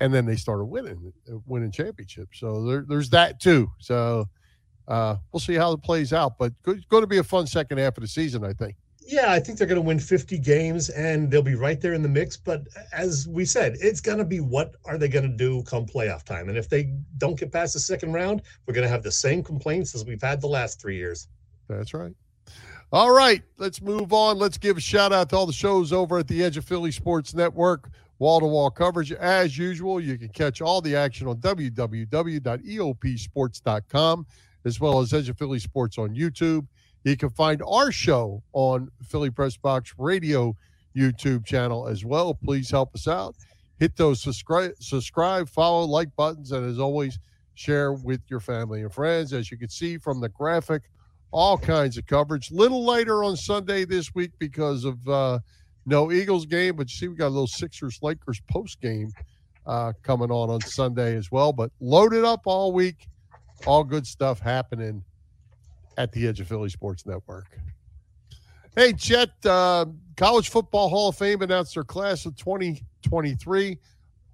And then they started winning, winning championships. So there, there's that too. So uh, we'll see how it plays out. But it's going to be a fun second half of the season, I think. Yeah, I think they're going to win 50 games and they'll be right there in the mix. But as we said, it's going to be what are they going to do come playoff time? And if they don't get past the second round, we're going to have the same complaints as we've had the last three years. That's right. All right, let's move on. Let's give a shout out to all the shows over at the Edge of Philly Sports Network. Wall to wall coverage as usual. You can catch all the action on www.eopsports.com as well as Edge of Philly Sports on YouTube. You can find our show on Philly Press Box Radio YouTube channel as well. Please help us out. hit those subscribe, subscribe, follow, like buttons, and as always, share with your family and friends. As you can see from the graphic, all kinds of coverage. Little later on Sunday this week because of uh, no Eagles game, but you see we got a little Sixers Lakers post game uh, coming on on Sunday as well. But loaded up all week, all good stuff happening at the Edge of Philly Sports Network. Hey, Chet, uh, College Football Hall of Fame announced their class of 2023.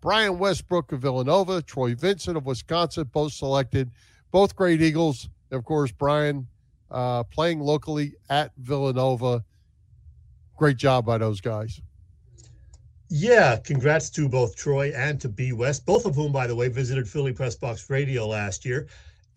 Brian Westbrook of Villanova, Troy Vincent of Wisconsin, both selected, both great Eagles. Of course, Brian uh, playing locally at Villanova. Great job by those guys. Yeah, congrats to both Troy and to B West, both of whom, by the way, visited Philly Press Box Radio last year.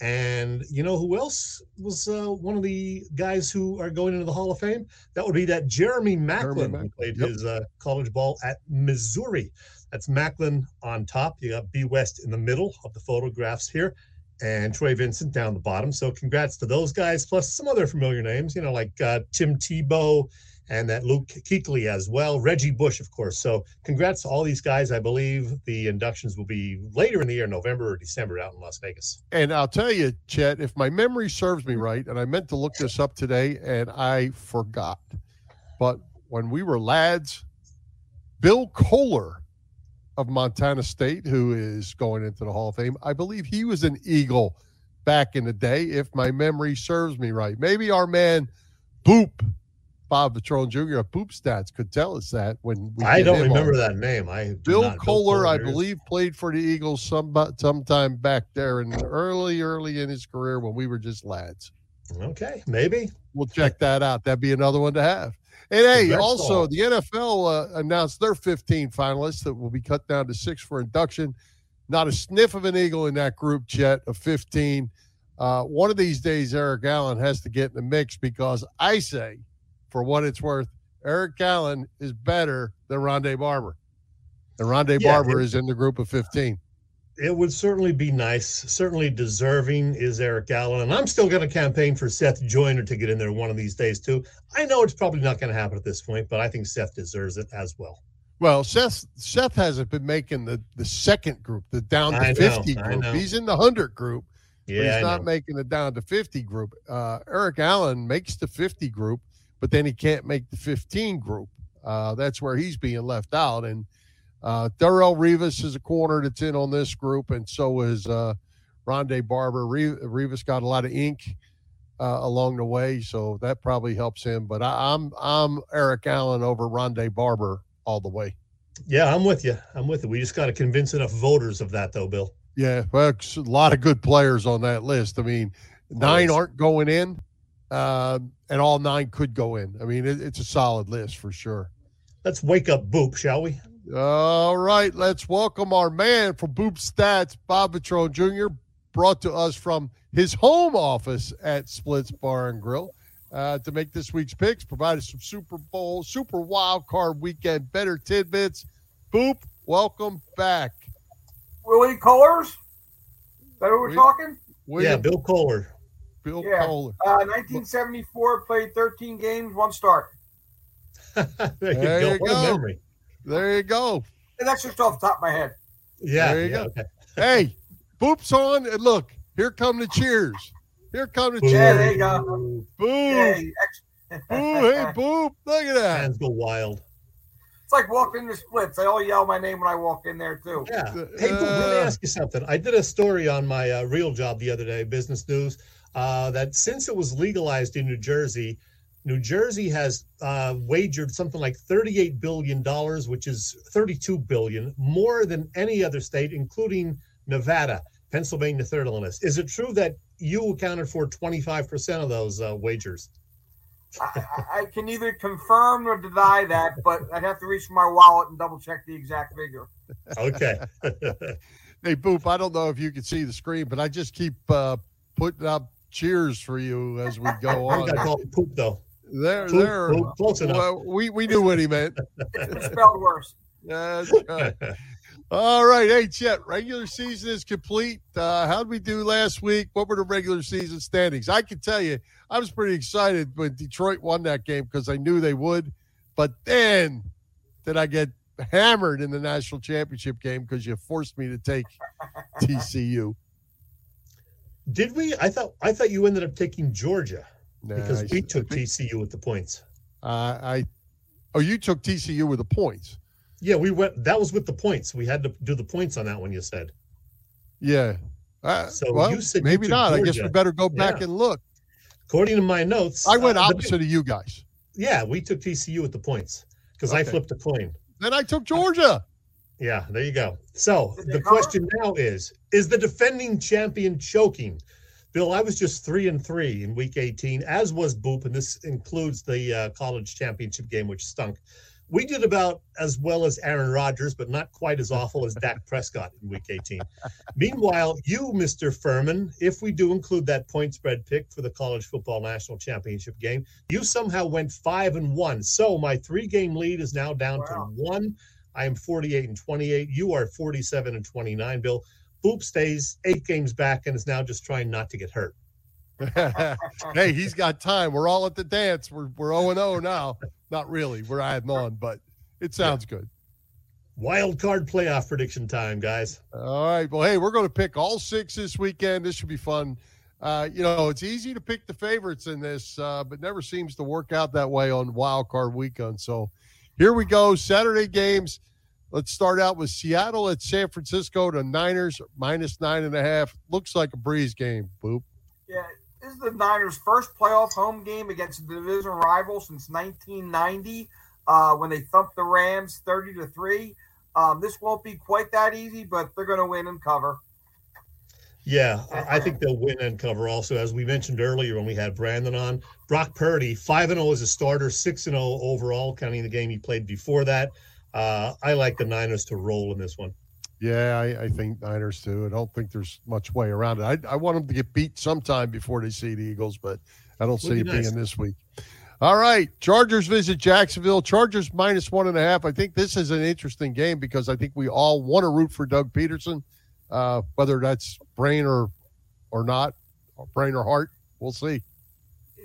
And you know who else was uh, one of the guys who are going into the Hall of Fame? That would be that Jeremy Maclin, Jeremy who played yep. his uh, college ball at Missouri. That's Maclin on top. You got B West in the middle of the photographs here, and Troy Vincent down the bottom. So congrats to those guys, plus some other familiar names, you know, like uh, Tim Tebow and that Luke Kuechly as well. Reggie Bush, of course. So congrats to all these guys. I believe the inductions will be later in the year, November or December, out in Las Vegas. And I'll tell you, Chet, if my memory serves me right, and I meant to look this up today and I forgot, but when we were lads, Bill Kollar of Montana State, who is going into the Hall of Fame, I believe he was an Eagle back in the day, if my memory serves me right. Maybe our man Boop Bob Patrone Jr. of Boop Stats could tell us that when we I don't remember on. that name. I Bill Kollar, I believe, played for the Eagles some sometime back there in early, early in his career when we were just lads. Okay, maybe we'll check that out. That'd be another one to have. And hey, also the NFL uh, announced their 15 finalists that will be cut down to six for induction. Not a sniff of an Eagle in that group yet of 15. Uh, one of these days, Eric Allen has to get in the mix because I say – for what it's worth, Eric Allen is better than Rondé Barber. And Rondé yeah, Barber it, is in the group of 15. It would certainly be nice. Certainly deserving is Eric Allen. And I'm still going to campaign for Seth Joyner to get in there one of these days, too. I know it's probably not going to happen at this point, but I think Seth deserves it as well. Well, Seth Seth hasn't been making the, the second group, the down to know, 50 group. He's in the 100 group. Yeah, he's not making the down to 50 group. Uh, Eric Allen makes the 50 group but then he can't make the 15 group. Uh, that's where he's being left out. And uh, Darrelle Revis is a corner that's in on this group, and so is uh, Rondé Barber. Re- Revis got a lot of ink uh, along the way, so that probably helps him. But I, am I'm, I'm Eric Allen over Rondé Barber all the way. Yeah, I'm with you. I'm with you. We just got to convince enough voters of that, though, Bill. Yeah, well, a lot of good players on that list. I mean, nine aren't going in. Uh, and all nine could go in. I mean, it, it's a solid list for sure. Let's wake up Boop, shall we? All right, let's welcome our man from Boop Stats, Bob Patrone Jr., brought to us from his home office at Splits Bar and Grill. Uh, to make this week's picks, provided some Super Bowl, Super Wild Card Weekend better tidbits. Boop, welcome back. Willie Kollar? Is that who we're we, talking? William, yeah, Bill Kollar. Bill yeah. Kollar. Uh, 1974, played 13 games, one start. there you there go. You go. There you go. And that's just off the top of my head. Yeah. There you yeah, go. Okay. hey, Boop's on. And look, here come the cheers. Here come the cheers. Yeah, there you go. Boop. Hey, Boo. Hey, Boop. Look at that. Hands go wild. It's like walking the splits. They all yell my name when I walk in there, too. Yeah. Hey, Boop, let me uh, ask you something. I did a story on my uh, real job the other day, Business News uh, that since it was legalized in New Jersey, New Jersey has uh, wagered something like $38 billion, which is 32 billion, more than any other state, including Nevada, Pennsylvania, third on the list. Is it true that you accounted for 25% of those uh, wagers? I, I, can neither confirm or deny that, but I'd have to reach for my wallet and double check the exact figure. Okay. hey, Boop, I don't know if you can see the screen, but I just keep uh, putting up cheers for you as we go on. I call it poop though. There, poop, there. Poop, close enough. Well, we we knew what he meant. it spelled worse. That's right. All right, hey Chet, regular season is complete. Uh, how did we do last week? What were the regular season standings? I can tell you, I was pretty excited when Detroit won that game because I knew they would. But then, did I get hammered in the national championship game because you forced me to take TCU. Did we? I thought I thought you ended up taking Georgia Nah, because we took TCU with the points. Uh, I oh, you took TCU with the points. Yeah, we went. That was with the points. We had to do the points on that one. You said. Yeah. Uh, So well, you said you maybe took not. I guess we better go back Yeah. and look. According to my notes, I went uh, opposite of you guys. yeah, we took TCU with the points because I flipped a coin. Then I took Georgia. Yeah, there you go. So the question now is: Is the defending champion choking? Bill, I was just three and three in Week 18, as was Boop, and this includes the uh, college championship game, which stunk. We did about as well as Aaron Rodgers, but not quite as awful as Dak Prescott in Week 18. Meanwhile, you, Mr. Furman, if we do include that point spread pick for the college football national championship game, you somehow went five and one. So my three-game lead is now down Wow. to one. I am 48 and 28. You are 47 and 29, Bill. Boop stays eight games back and is now just trying not to get hurt. hey, he's got time. We're all at the dance. We're we're 0 0 now. Not really. We're adding on, but it sounds good. Wild card playoff prediction time, guys. All right. Well, hey, we're going to pick all six this weekend. This should be fun. Uh, you know, it's easy to pick the favorites in this, uh, but never seems to work out that way on wild card weekend. So here we go. Saturday games. Let's start out with Seattle at San Francisco. The Niners minus nine and a half. Looks like a breeze game. Boop. Yeah, this is the Niners' first playoff home game against a division rival since 1990, uh, when they thumped the Rams 30 to three. Um, this won't be quite that easy, but they're going to win and cover. Yeah, I I think they'll win and cover also. As we mentioned earlier when we had Brandon on, Brock Purdy, 5 and 0 as a starter, 6 and 0 overall, counting the game he played before that. Uh, I like the Niners to roll in this one. Yeah, I, I think Niners too. I don't think there's much way around it. I, I want them to get beat sometime before they see the Eagles, but I don't see Would it nice. being this week. All right, Chargers visit Jacksonville. Chargers minus one and a half. I think this is an interesting game because I think we all want to root for Doug Pederson, uh, whether that's brain or or not, or brain or heart. We'll see.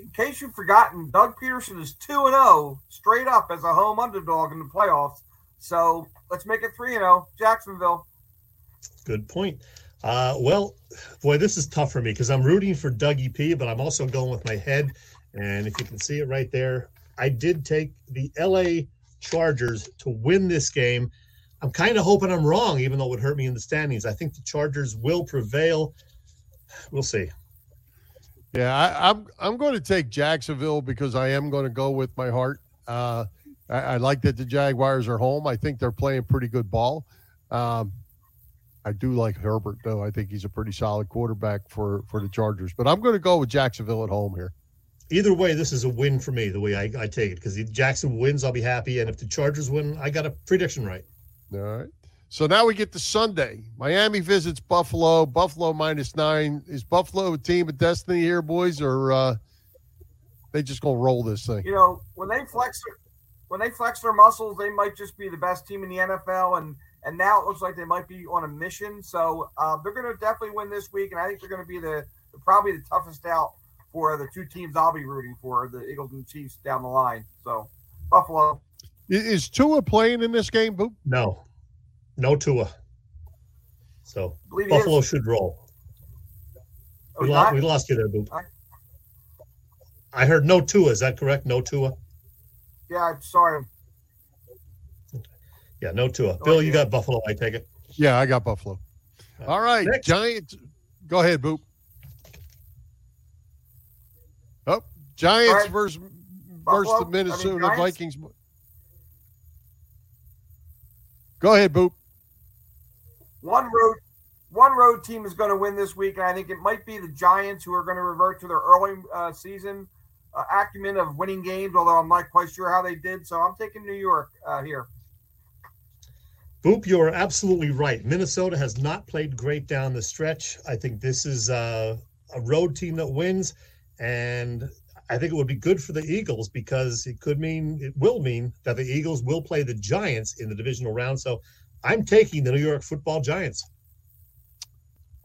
In case you've forgotten, Doug Pederson is 2 and 0 straight up as a home underdog in the playoffs. So let's make it 3 and 0. Jacksonville. Good point. Uh, well, boy, this is tough for me because I'm rooting for Dougie P, but I'm also going with my head. And if you can see it right there, I did take the LA Chargers to win this game. I'm kind of hoping I'm wrong, even though it would hurt me in the standings. I think the Chargers will prevail. We'll see. Yeah, I, I'm I'm going to take Jacksonville because I am going to go with my heart. Uh, I, I like that the Jaguars are home. I think they're playing pretty good ball. Um, I do like Herbert though. I think he's a pretty solid quarterback for for the Chargers. But I'm going to go with Jacksonville at home here. Either way, this is a win for me, the way I, I take it, because if Jackson wins, I'll be happy. And if the Chargers win, I got a prediction right. All right. So now we get to Sunday. Miami visits Buffalo. Buffalo minus nine. Is Buffalo a team of destiny here, boys, or uh, they just gonna roll this thing? You know, when they flex when they flex their muscles, they might just be the best team in the NFL. And and now it looks like they might be on a mission. So uh, they're to definitely win this week, and I think they're to be the probably the toughest out for the two teams I'll be rooting for, the Eagles and Chiefs down the line. So Buffalo. I- Is Tua playing in this game, Boop? No, no Tua. So believe he is. Buffalo should roll. Oh, We, he's lo- we lost you there, Boop. I- I heard no Tua. Is that correct? No Tua. Yeah, I'm sorry. Yeah, no Tua. No Bill, you got Buffalo. I take it. Yeah, I got Buffalo. All right, Next. Giants. Go ahead, Boop. Oh, Giants All right. versus versus Buffalo, the I mean, Minnesota Giants. Vikings. Go ahead, Boop. One road, one road team is going to win this week, and I think it might be the Giants who are going to revert to their early uh, season uh, acumen of winning games. Although I'm not quite sure how they did, so I'm taking New York uh, here. Boop, you're absolutely right. Minnesota has not played great down the stretch. I think this is uh, a road team that wins, and I think it would be good for the Eagles because it could mean, it will mean that the Eagles will play the Giants in the divisional round. So I'm taking the New York Football Giants.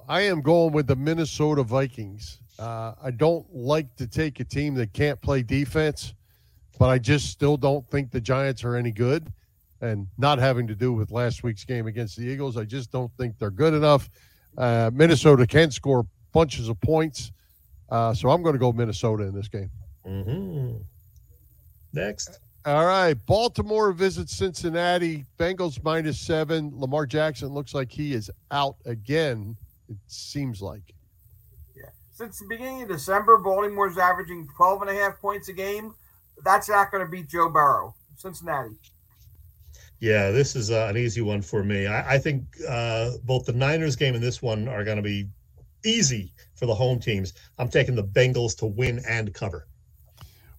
I am going with the Minnesota Vikings. Uh, I don't like to take a team that can't play defense, but I just still don't think the Giants are any good. and not having to do with last week's game against the Eagles. I just don't think they're good enough. Uh, Minnesota can score bunches of points, uh, so I'm going to go Minnesota in this game. Mm-hmm. Next. All right. Baltimore visits Cincinnati. Bengals minus seven. Lamar Jackson looks like he is out again. It seems like. Yeah. Since the beginning of December, Baltimore's averaging 12 and a half points a game. That's not going to beat Joe Burrow. Cincinnati. Yeah, this is uh, an easy one for me. I, I think uh, both the Niners game and this one are going to be easy for the home teams. I'm taking the Bengals to win and cover.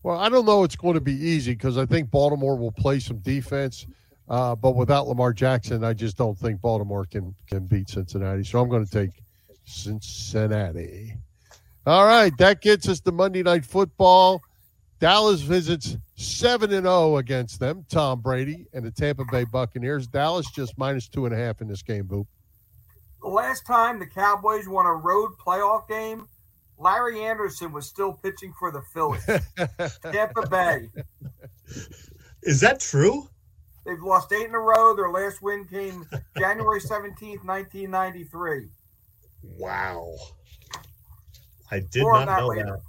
Well, I don't know it's going to be easy because I think Baltimore will play some defense, uh, but without Lamar Jackson, I just don't think Baltimore can can beat Cincinnati. So I'm going to take Cincinnati. All right, that gets us to Monday Night Football. Dallas visits seven and zero oh against them. Tom Brady and the Tampa Bay Buccaneers. Dallas just minus two and a half in this game. Boop. The last time the Cowboys won a road playoff game Larry Andersen was still pitching for the Phillies. Tampa Bay. Is that true? They've lost eight in a row. Their last win came January 17th, 1993. Wow. I did More not know later. that.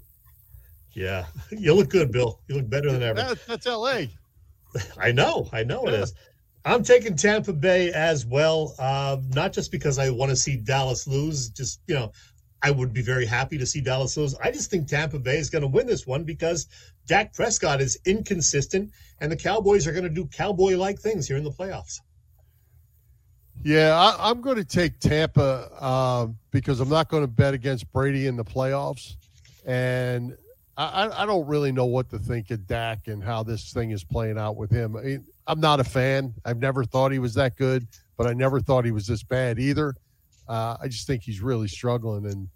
Yeah. You look good, Bill. You look better than ever. That, that's LA. I know. I know yeah. it is. I'm taking Tampa Bay as well, uh, not just because I want to see Dallas lose, just, you know, I would be very happy to see Dallas lose. I just think Tampa Bay is going to win this one because Dak Prescott is inconsistent, and the Cowboys are going to do cowboy like things here in the playoffs. Yeah, I, am going to take Tampa uh, because I'm not going to bet against Brady in the playoffs, and I, I, don't really know what to think of Dak and how this thing is playing out with him. I mean, I'm not a fan. I've never thought he was that good, but I never thought he was this bad either. Uh, I just think he's really struggling, and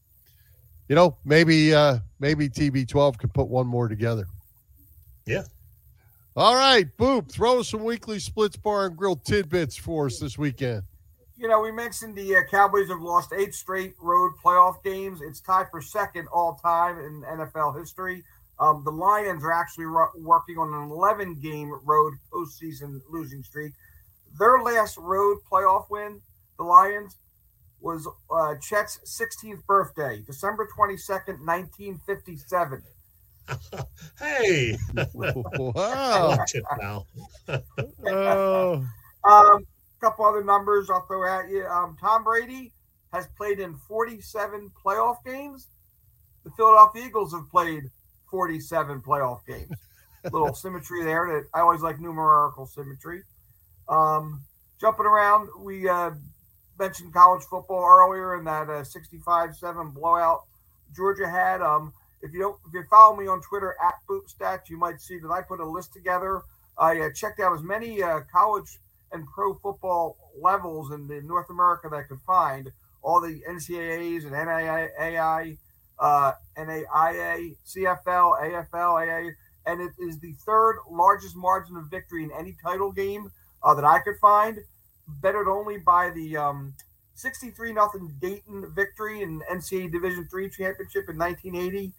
you know, maybe uh, maybe TB12 could put one more together. Yeah. All right, Boop, throw some weekly splits bar and grill tidbits for us this weekend. You know, we mentioned the uh, Cowboys have lost eight straight road playoff games. It's tied for second all time in NFL history. Um, the Lions are actually ro- working on an 11 game road postseason losing streak. Their last road playoff win, the Lions, was uh, Chet's 16th birthday, December 22nd, 1957. hey! wow! now. oh. Um, a couple other numbers I'll throw at you. Um, Tom Brady has played in 47 playoff games. The Philadelphia Eagles have played 47 playoff games. A little symmetry there. That I always like numerical symmetry. Um, jumping around, we uh, mentioned college football earlier in that uh, 65-7 blowout Georgia had. Um, if you don't, if you follow me on Twitter at Boopstats, you might see that I put a list together. I uh, checked out as many uh, college and pro football levels in, North America that I could find. All the NCAAs and NAIA, uh, NAIA, CFL, AFL, AA, and it is the third largest margin of victory in any title game uh, that I could find bettered only by the um, 63 nothing Dayton victory in NCAA Division three championship in 1980,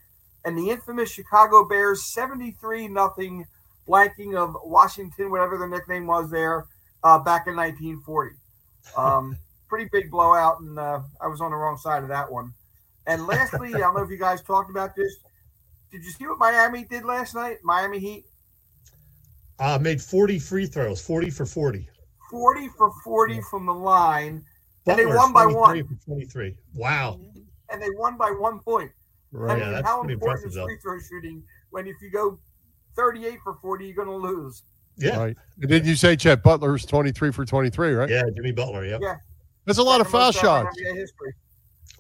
and the infamous Chicago Bears 73 nothing blanking of Washington, whatever their nickname was there, uh, back in 1940. Um, pretty big blowout, and uh, I was on the wrong side of that one. And lastly, I don't know if you guys talked about this. Did you see what Miami did last night? Miami Heat uh, made 40 free throws, 40 for 40. 40 for 40 from the line, and they won by one. 23. Wow. And they won by one point. Right. I mean, yeah, how important is free throw shooting when if you go 38 for 40, you're going to lose? Yeah. Right. And did you say Chet Butler's 23 for 23, right? Yeah, Jimmy Butler. Yep. Yeah. That's a lot of foul shots.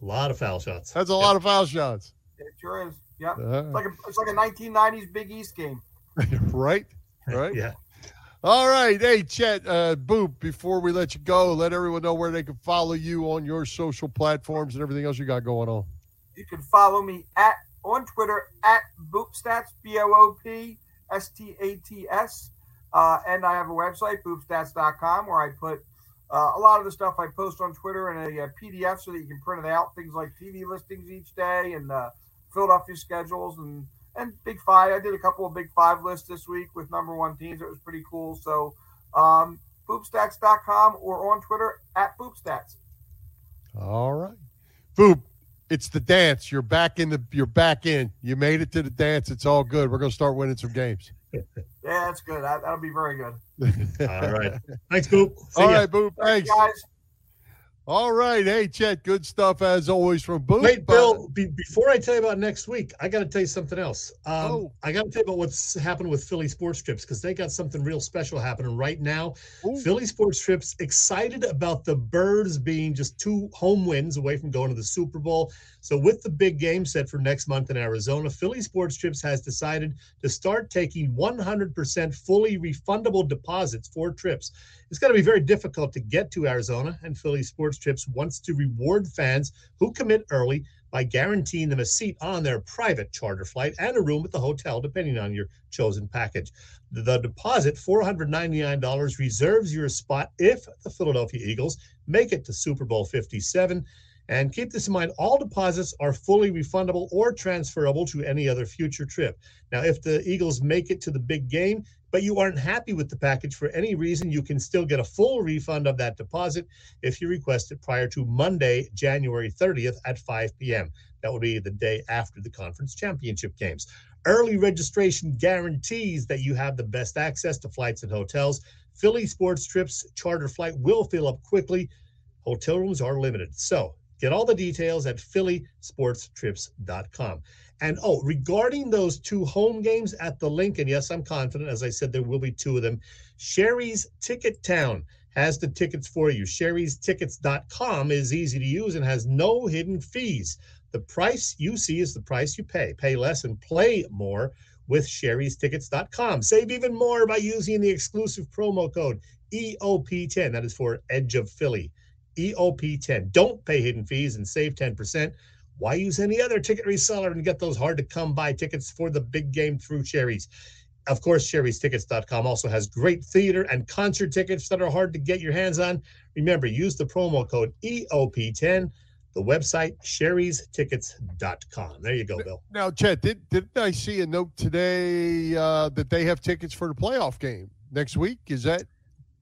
A lot of foul shots. That's a yep. lot of foul shots. It sure is. Yep. Uh, it's like a it's like a 1990s Big East game. right. Right. yeah. All right. Hey, Chet, uh, Boop, before we let you go, let everyone know where they can follow you on your social platforms and everything else you got going on. You can follow me at on Twitter at Boopstats, B O O P S T A T S. Uh, and I have a website, boopstats.com, where I put uh, a lot of the stuff I post on Twitter in a, a, PDF so that you can print it out. Things like TV listings each day and uh, Philadelphia schedules and and Big Five. I did a couple of Big Five lists this week with number one teams. It was pretty cool. So um, boopstats.com or on Twitter at boopstats. All right. Boop. It's the dance. You're back in the you're back in. You made it to the dance. It's all good. We're gonna start winning some games. Yeah, that's good. That, will be very good. all right. Thanks, Boop. See all ya. right, Boop. Thanks. Thanks, guys. All right. Hey, Chet, good stuff as always from Boop. Wait, Bill, be, before I tell you about next week, I got to tell you something else. Um, oh. I got to tell you about what's happened with Philly Sports Trips because they got something real special happening right now. Ooh. Philly Sports Trips excited about the Birds being just two home wins away from going to the Super Bowl. So, with the big game set for next month in Arizona, Philly Sports Trips has decided to start taking 100% fully refundable deposits for trips. It's going to be very difficult to get to Arizona, and Philly Sports Trips wants to reward fans who commit early by guaranteeing them a seat on their private charter flight and a room at the hotel, depending on your chosen package. The deposit, $499, reserves your spot if the Philadelphia Eagles make it to Super Bowl 57. And keep this in mind all deposits are fully refundable or transferable to any other future trip. Now, if the Eagles make it to the big game, but you aren't happy with the package for any reason, you can still get a full refund of that deposit if you request it prior to Monday, January 30th at 5 p.m. That will be the day after the conference championship games. Early registration guarantees that you have the best access to flights and hotels. Philly Sports Trips charter flight will fill up quickly. Hotel rooms are limited. So get all the details at phillysportstrips.com. And oh, regarding those two home games at the Lincoln, yes, I'm confident. As I said, there will be two of them. Sherry's Ticket Town has the tickets for you. Sherry'sTickets.com is easy to use and has no hidden fees. The price you see is the price you pay. Pay less and play more with Sherry'sTickets.com. Save even more by using the exclusive promo code EOP10. That is for Edge of Philly. EOP10. Don't pay hidden fees and save 10%. Why use any other ticket reseller and get those hard to come by tickets for the big game through Sherry's? Of course, Sherry'sTickets.com also has great theater and concert tickets that are hard to get your hands on. Remember, use the promo code EOP10. The website, Sherry'sTickets.com. There you go, Bill. Now, Chet, did, didn't I see a note today uh, that they have tickets for the playoff game next week? Is that?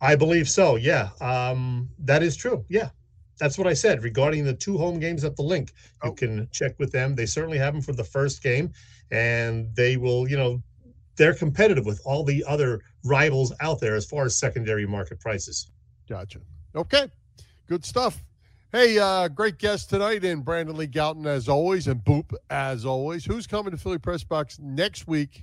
I believe so. Yeah. Um, that is true. Yeah that's what I said regarding the two home games at the Linc. You oh. can check with them. They certainly have them for the first game, and they will, you know, they're competitive with all the other rivals out there as far as secondary market prices. Gotcha. Okay. Good stuff. Hey, uh, great guest tonight in Brandon Lee Gowton as always, and Boop as always. Who's coming to Philly Press Box next week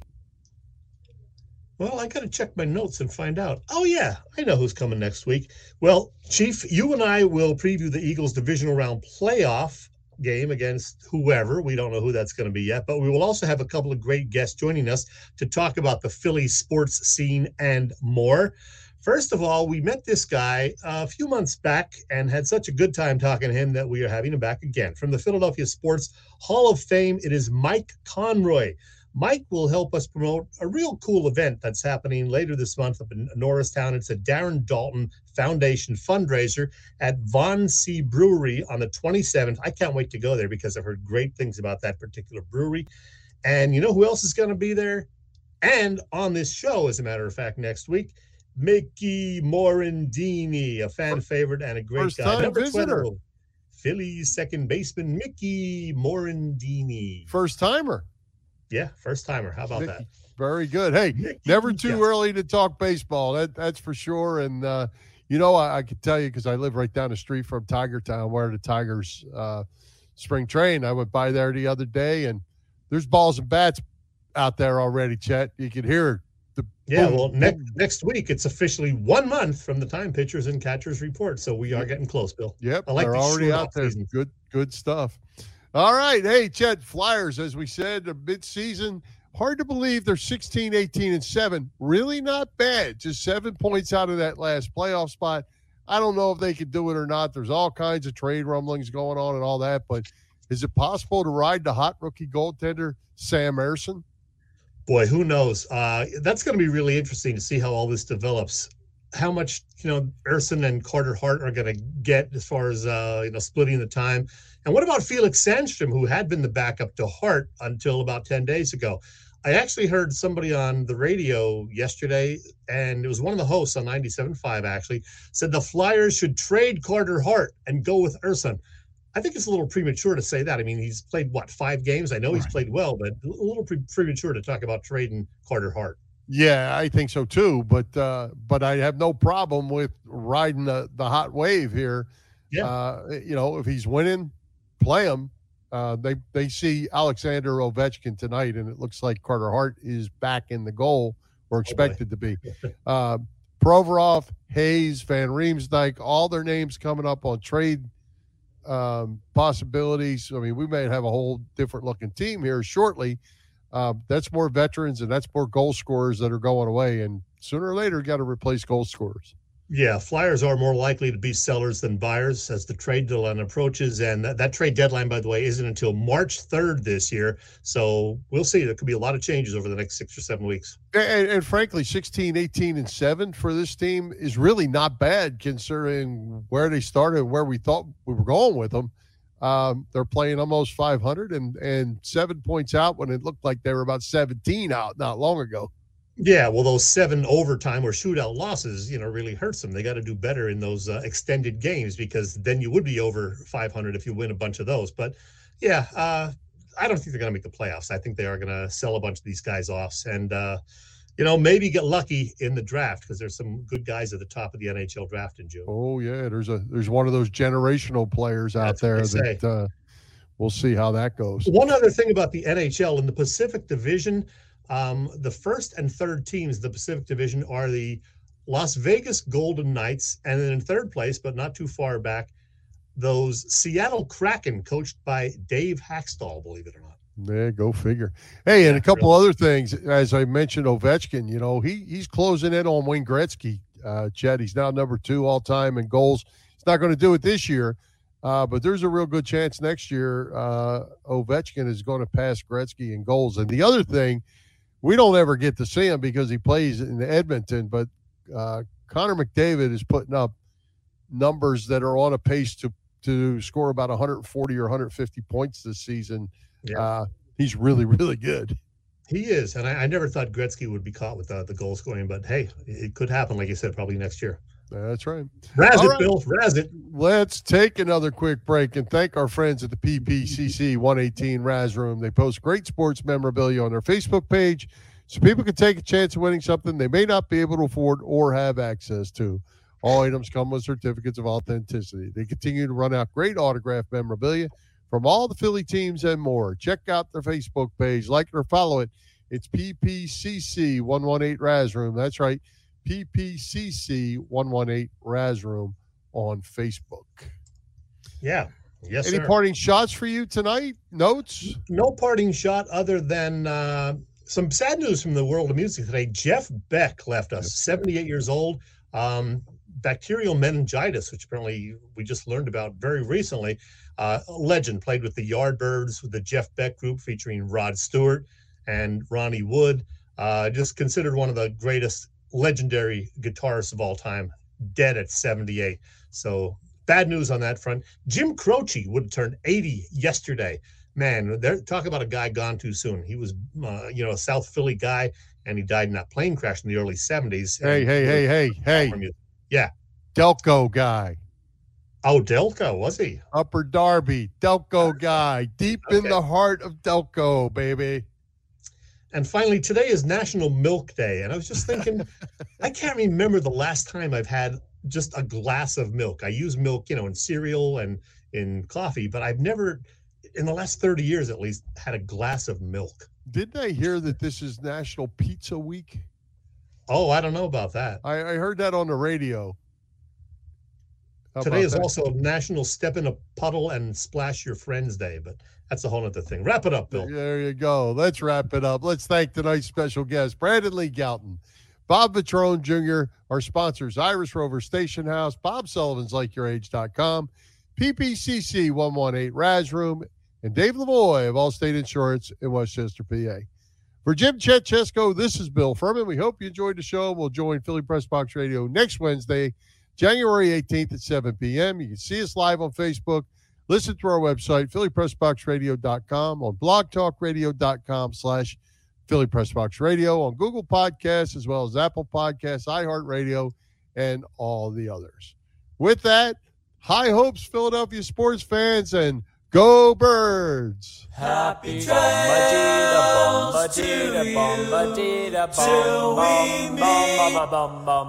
well, I got to check my notes and find out. Oh, yeah, I know who's coming next week. Well, Chief, you and I will preview the Eagles divisional round playoff game against whoever. We don't know who that's going to be yet, but we will also have a couple of great guests joining us to talk about the Philly sports scene and more. First of all, we met this guy a few months back and had such a good time talking to him that we are having him back again. From the Philadelphia Sports Hall of Fame, it is Mike Conroy. Mike will help us promote a real cool event that's happening later this month up in Norristown. It's a Darren Daulton Foundation fundraiser at Von C Brewery on the 27th. I can't wait to go there because I've heard great things about that particular brewery. And you know who else is going to be there? And on this show, as a matter of fact, next week, Mickey Morandini, a fan favorite and a great First guy. Number visitor. 12, Philly's second baseman, Mickey Morandini. First timer. Yeah, first timer. How about that? Very good. Hey, never too early to talk baseball. That that's for sure. And uh, you know, I, I can tell you because I live right down the street from Tiger Town, where the Tigers uh, spring train. I went by there the other day, and there's balls and bats out there already. Chet, you can hear the yeah. Boom, well, next next week it's officially one month from the time pitchers and catchers report, so we are getting close, Bill. Yep, I like they're already out there. Season. Good good stuff. All right. Hey, Chet, Flyers, as we said, mid-season. Hard to believe they're 16, 18, and 7. Really not bad. Just seven points out of that last playoff spot. I don't know if they could do it or not. There's all kinds of trade rumblings going on and all that, but is it possible to ride the hot rookie goaltender, Sam Ersson? Boy, who knows? Uh, that's going to be really interesting to see how all this develops. How much, you know, Ersson and Carter Hart are going to get as far as, uh, you know, splitting the time and what about Felix Sandstrom, who had been the backup to Hart until about 10 days ago? I actually heard somebody on the radio yesterday, and it was one of the hosts on 97.5 actually, said the Flyers should trade Carter Hart and go with Ersson. I think it's a little premature to say that. I mean, he's played what five games. I know he's played well, but a little pre- premature to talk about trading Carter Hart. Yeah, I think so too. But uh, but I have no problem with riding the, the hot wave here. Yeah. Uh, you know, if he's winning, play him. Uh, they they see Alexander Ovechkin tonight, and it looks like Carter Hart is back in the goal or expected to be. Uh, Provorov, Hayes, Van Riemsdyk, all their names coming up on trade um, possibilities. I mean, we may have a whole different looking team here shortly. Uh, that's more veterans and that's more goal scorers that are going away. And sooner or later, got to replace goal scorers. Yeah, Flyers are more likely to be sellers than buyers as the trade deadline approaches. And that, that trade deadline, by the way, isn't until March 3rd this year. So we'll see. There could be a lot of changes over the next six or seven weeks. And, and frankly, 16, 18, and 7 for this team is really not bad considering where they started and where we thought we were going with them. Um, they're playing almost 500 and, and seven points out when it looked like they were about 17 out not long ago. Yeah, well, those seven overtime or shootout losses, you know, really hurts them. They got to do better in those uh, extended games because then you would be over 500 if you win a bunch of those. But yeah, uh, I don't think they're going to make the playoffs. I think they are going to sell a bunch of these guys off and, uh, you know, maybe get lucky in the draft because there's some good guys at the top of the NHL draft in June. Oh yeah, there's a there's one of those generational players out That's there that uh, we'll see how that goes. One other thing about the NHL in the Pacific Division um, the first and third teams, the Pacific Division, are the Las Vegas Golden Knights, and then in third place, but not too far back, those Seattle Kraken, coached by Dave Hakstol, believe it or not. Yeah, go figure. Hey, and a couple really. other things. As I mentioned, Ovechkin, you know, he he's closing in on Wayne Gretzky. Uh, Chad, he's now number two all time in goals. He's not going to do it this year, uh, but there's a real good chance next year uh, Ovechkin is going to pass Gretzky in goals. And the other thing we don't ever get to see him because he plays in Edmonton. But uh, Connor McDavid is putting up numbers that are on a pace to to score about 140 or 150 points this season. Yeah. Uh, he's really, really good. He is, and I, I, never thought Gretzky would be caught with the, the goal scoring, but hey, it could happen, like you said, probably next year. That's right. Razz it, right. Bill. Razz it. Let's take another quick break and thank our friends at the PPCC 118 Razz Room. They post great sports memorabilia on their Facebook page so people can take a chance of winning something they may not be able to afford or have access to. All items come with certificates of authenticity. They continue to run out great autograph memorabilia from all the Philly teams and more. Check out their Facebook page, like or follow it. It's PPCC 118 Razz Room. That's right. PPCC 118 Razz Room on Facebook. Yeah. Yes. Any sir. parting shots for you tonight? Notes? No parting shot other than uh, some sad news from the world of music today. Jeff Beck left us, 78 years old. Um, bacterial meningitis, which apparently we just learned about very recently. Uh, legend played with the Yardbirds, with the Jeff Beck group featuring Rod Stewart and Ronnie Wood. Uh, just considered one of the greatest legendary guitarists of all time, dead at 78. So bad news on that front. Jim Croce would turned 80 yesterday. Man, they're talk about a guy gone too soon. He was, uh, you know, a South Philly guy, and he died in that plane crash in the early 70s. Hey, hey, hey, hey, hey. Yeah. Delco guy. Oh, Delco, was he? Upper Darby, Delco ah, guy, deep okay. in the heart of Delco, baby. And finally, today is National Milk Day. And I was just thinking, I can't remember the last time I've had just a glass of milk. I use milk, you know, in cereal and in coffee, but I've never, in the last 30 years at least, had a glass of milk. Didn't I hear that this is National Pizza Week? Oh, I don't know about that. I, I heard that on the radio. How Today is that? also National Step in a Puddle and Splash Your Friends Day, but that's a whole other thing. Wrap it up, Bill. There you go. Let's wrap it up. Let's thank tonight's special guest, Brandon Lee Gowton, Bob Patrone Jr., our sponsors, Iris Rover Station House, Bob Sullivan's LikeYourAge.com, PPCC 118 Razz Room, and Dave Lavoie of Allstate Insurance in West Chester, PA. For Jim Chetchesko, this is Bill Furman. We hope you enjoyed the show. We'll join Philly Press Box Radio next Wednesday January 18th at 7 p.m. You can see us live on Facebook. Listen to our website, phillypressboxradio.com, on blogtalkradio.com slash Philly Press Box Radio on Google Podcasts, as well as Apple Podcasts, iHeartRadio, and all the others. With that, high hopes, Philadelphia sports fans, and go birds. Happy trails to you till we meet again.